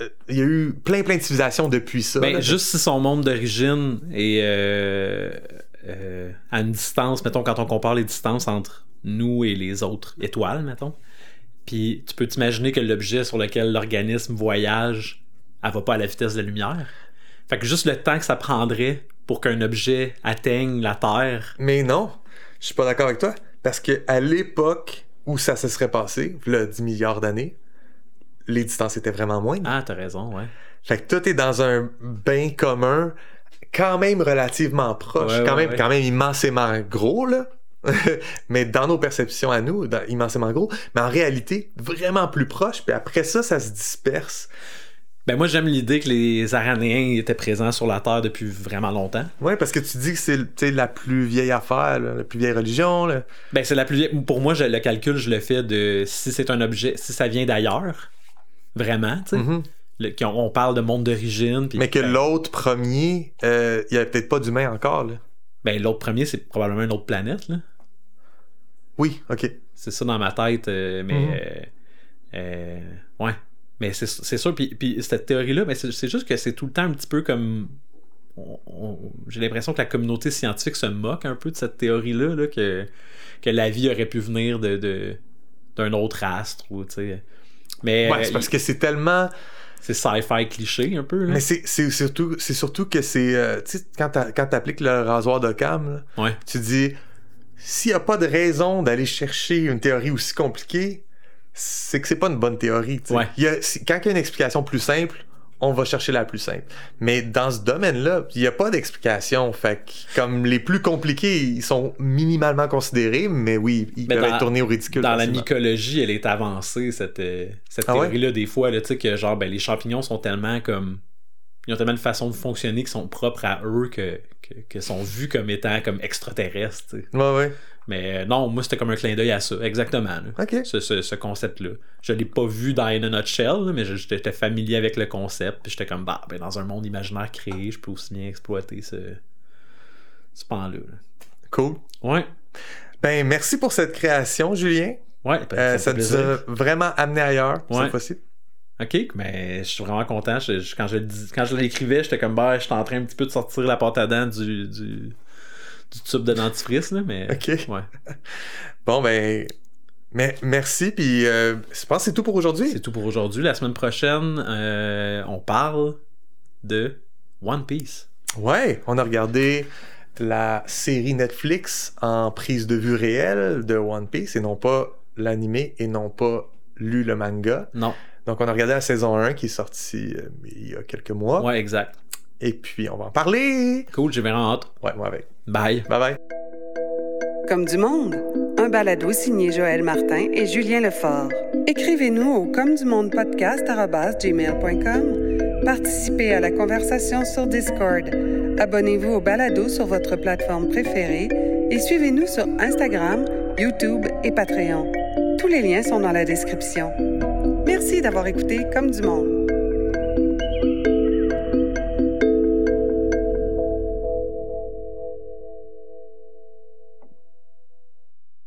euh, Il y a eu plein, plein de civilisations depuis ça. Ben, là. juste si son monde d'origine est euh, à une distance, mettons, quand on compare les distances entre nous et les autres étoiles, mettons. Puis tu peux t'imaginer que l'objet sur lequel l'organisme voyage, elle va pas à la vitesse de la lumière. Fait que juste le temps que ça prendrait pour qu'un objet atteigne la Terre. Mais non, je suis pas d'accord avec toi. Parce que à l'époque où ça se serait passé, là, 10 milliards d'années, les distances étaient vraiment moindres. Ah, t'as raison, ouais. Fait que tout est dans un bain commun, quand même relativement proche, Ouais, quand, ouais, même, ouais. quand même immensément gros, là. mais dans nos perceptions à nous, dans- immensément gros, mais en réalité, vraiment plus proche, puis après ça, ça se disperse. Ben moi j'aime l'idée que les Aranéens étaient présents sur la Terre depuis vraiment longtemps. Ouais, parce que tu dis que c'est la plus vieille affaire, là, la plus vieille religion. Là. Ben c'est la plus vieille. Pour moi, je- le calcul, je le fais de si c'est un objet, si ça vient d'ailleurs, vraiment, tu sais. Mhm. Qu'on- on parle de monde d'origine. Mais que ben, l'autre premier, euh, il y avait peut-être pas d'humain encore. Là. Ben l'autre premier, c'est probablement une autre planète, là. Oui, ok. C'est ça dans ma tête, euh, mais. Mhm. euh, euh, ouais. Mais c'est c'est sûr, puis, puis cette théorie-là, ben, c'est c'est juste que c'est tout le temps un petit peu comme. J'ai l'impression que la communauté scientifique se moque un peu de cette théorie-là, là, que, que la vie aurait pu venir de, de- d'un autre astre, ou tu sais. Mais Ouais, c'est parce que c'est tellement. c'est sci-fi cliché un peu. Là. Mais c'est c'est surtout, c'est surtout que c'est. euh, tu sais, quand quand t'appliques le rasoir là, Ouais. tu dis s'il n'y a pas de raison d'aller chercher une théorie aussi compliquée, c'est que c'est pas une bonne théorie. tu sais. Ouais. Il y a- si- quand il y a une explication plus simple, on va chercher la plus simple. Mais dans ce domaine-là, il n'y a pas d'explication. Fait que, comme les plus compliqués, ils sont minimalement considérés, mais oui, ils Mais peuvent dans- être tournés au ridicule. Dans la mycologie, elle est avancée, cette, euh, cette Ah ouais? théorie-là, des fois, là, tu sais, que genre, ben, les champignons sont tellement comme. Ils ont tellement de façons de fonctionner qui sont propres à eux que, que, que sont vus comme étant comme extraterrestres. Ouais, ouais. Mais euh, non, moi, c'était comme un clin d'œil à ça, exactement. là. Ok. Ce, ce- ce concept-là. Je l'ai pas vu dans In a Nutshell, là, mais j'étais familier avec le concept. Puis j'étais comme, bah, ben, dans un monde imaginaire créé, je peux aussi bien exploiter ce, ce pan-là. là. Cool. Ouais. Ben, merci pour cette création, Julien. Ouais, ben, Euh, ça nous a vraiment amené ailleurs Ouais. cette fois-ci. Ok, mais je suis vraiment content. Je- je- quand je, quand l'écrivais, j'étais comme, bah, j'étais en train un petit peu de sortir la pâte à dents du, du, du tube de dentifrice, là, mais. Ok. Ouais. Bon, ben, mais, merci. Puis, euh, je pense que c'est tout pour aujourd'hui. C'est tout pour aujourd'hui. La semaine prochaine, euh, on parle de One Piece. Ouais, on a regardé la série Netflix en prise de vue réelle de One Piece et non pas l'animé et non pas lu le manga. Non. Donc, on a regardé la saison 1 qui est sortie euh, il y a quelques mois. Ouais, exact. Et puis, on va en parler. Cool, j'ai vraiment hâte. Ouais, moi avec. Bye. Bye bye. Comme du monde, un balado signé Joël Martin et Julien Lefort. Écrivez-nous au comme du monde podcast@gmail.com. Participez à la conversation sur Discord. Abonnez-vous au balado sur votre plateforme préférée et suivez-nous sur Instagram, YouTube et Patreon. Tous les liens sont dans la description. Merci d'avoir écouté Comme du monde.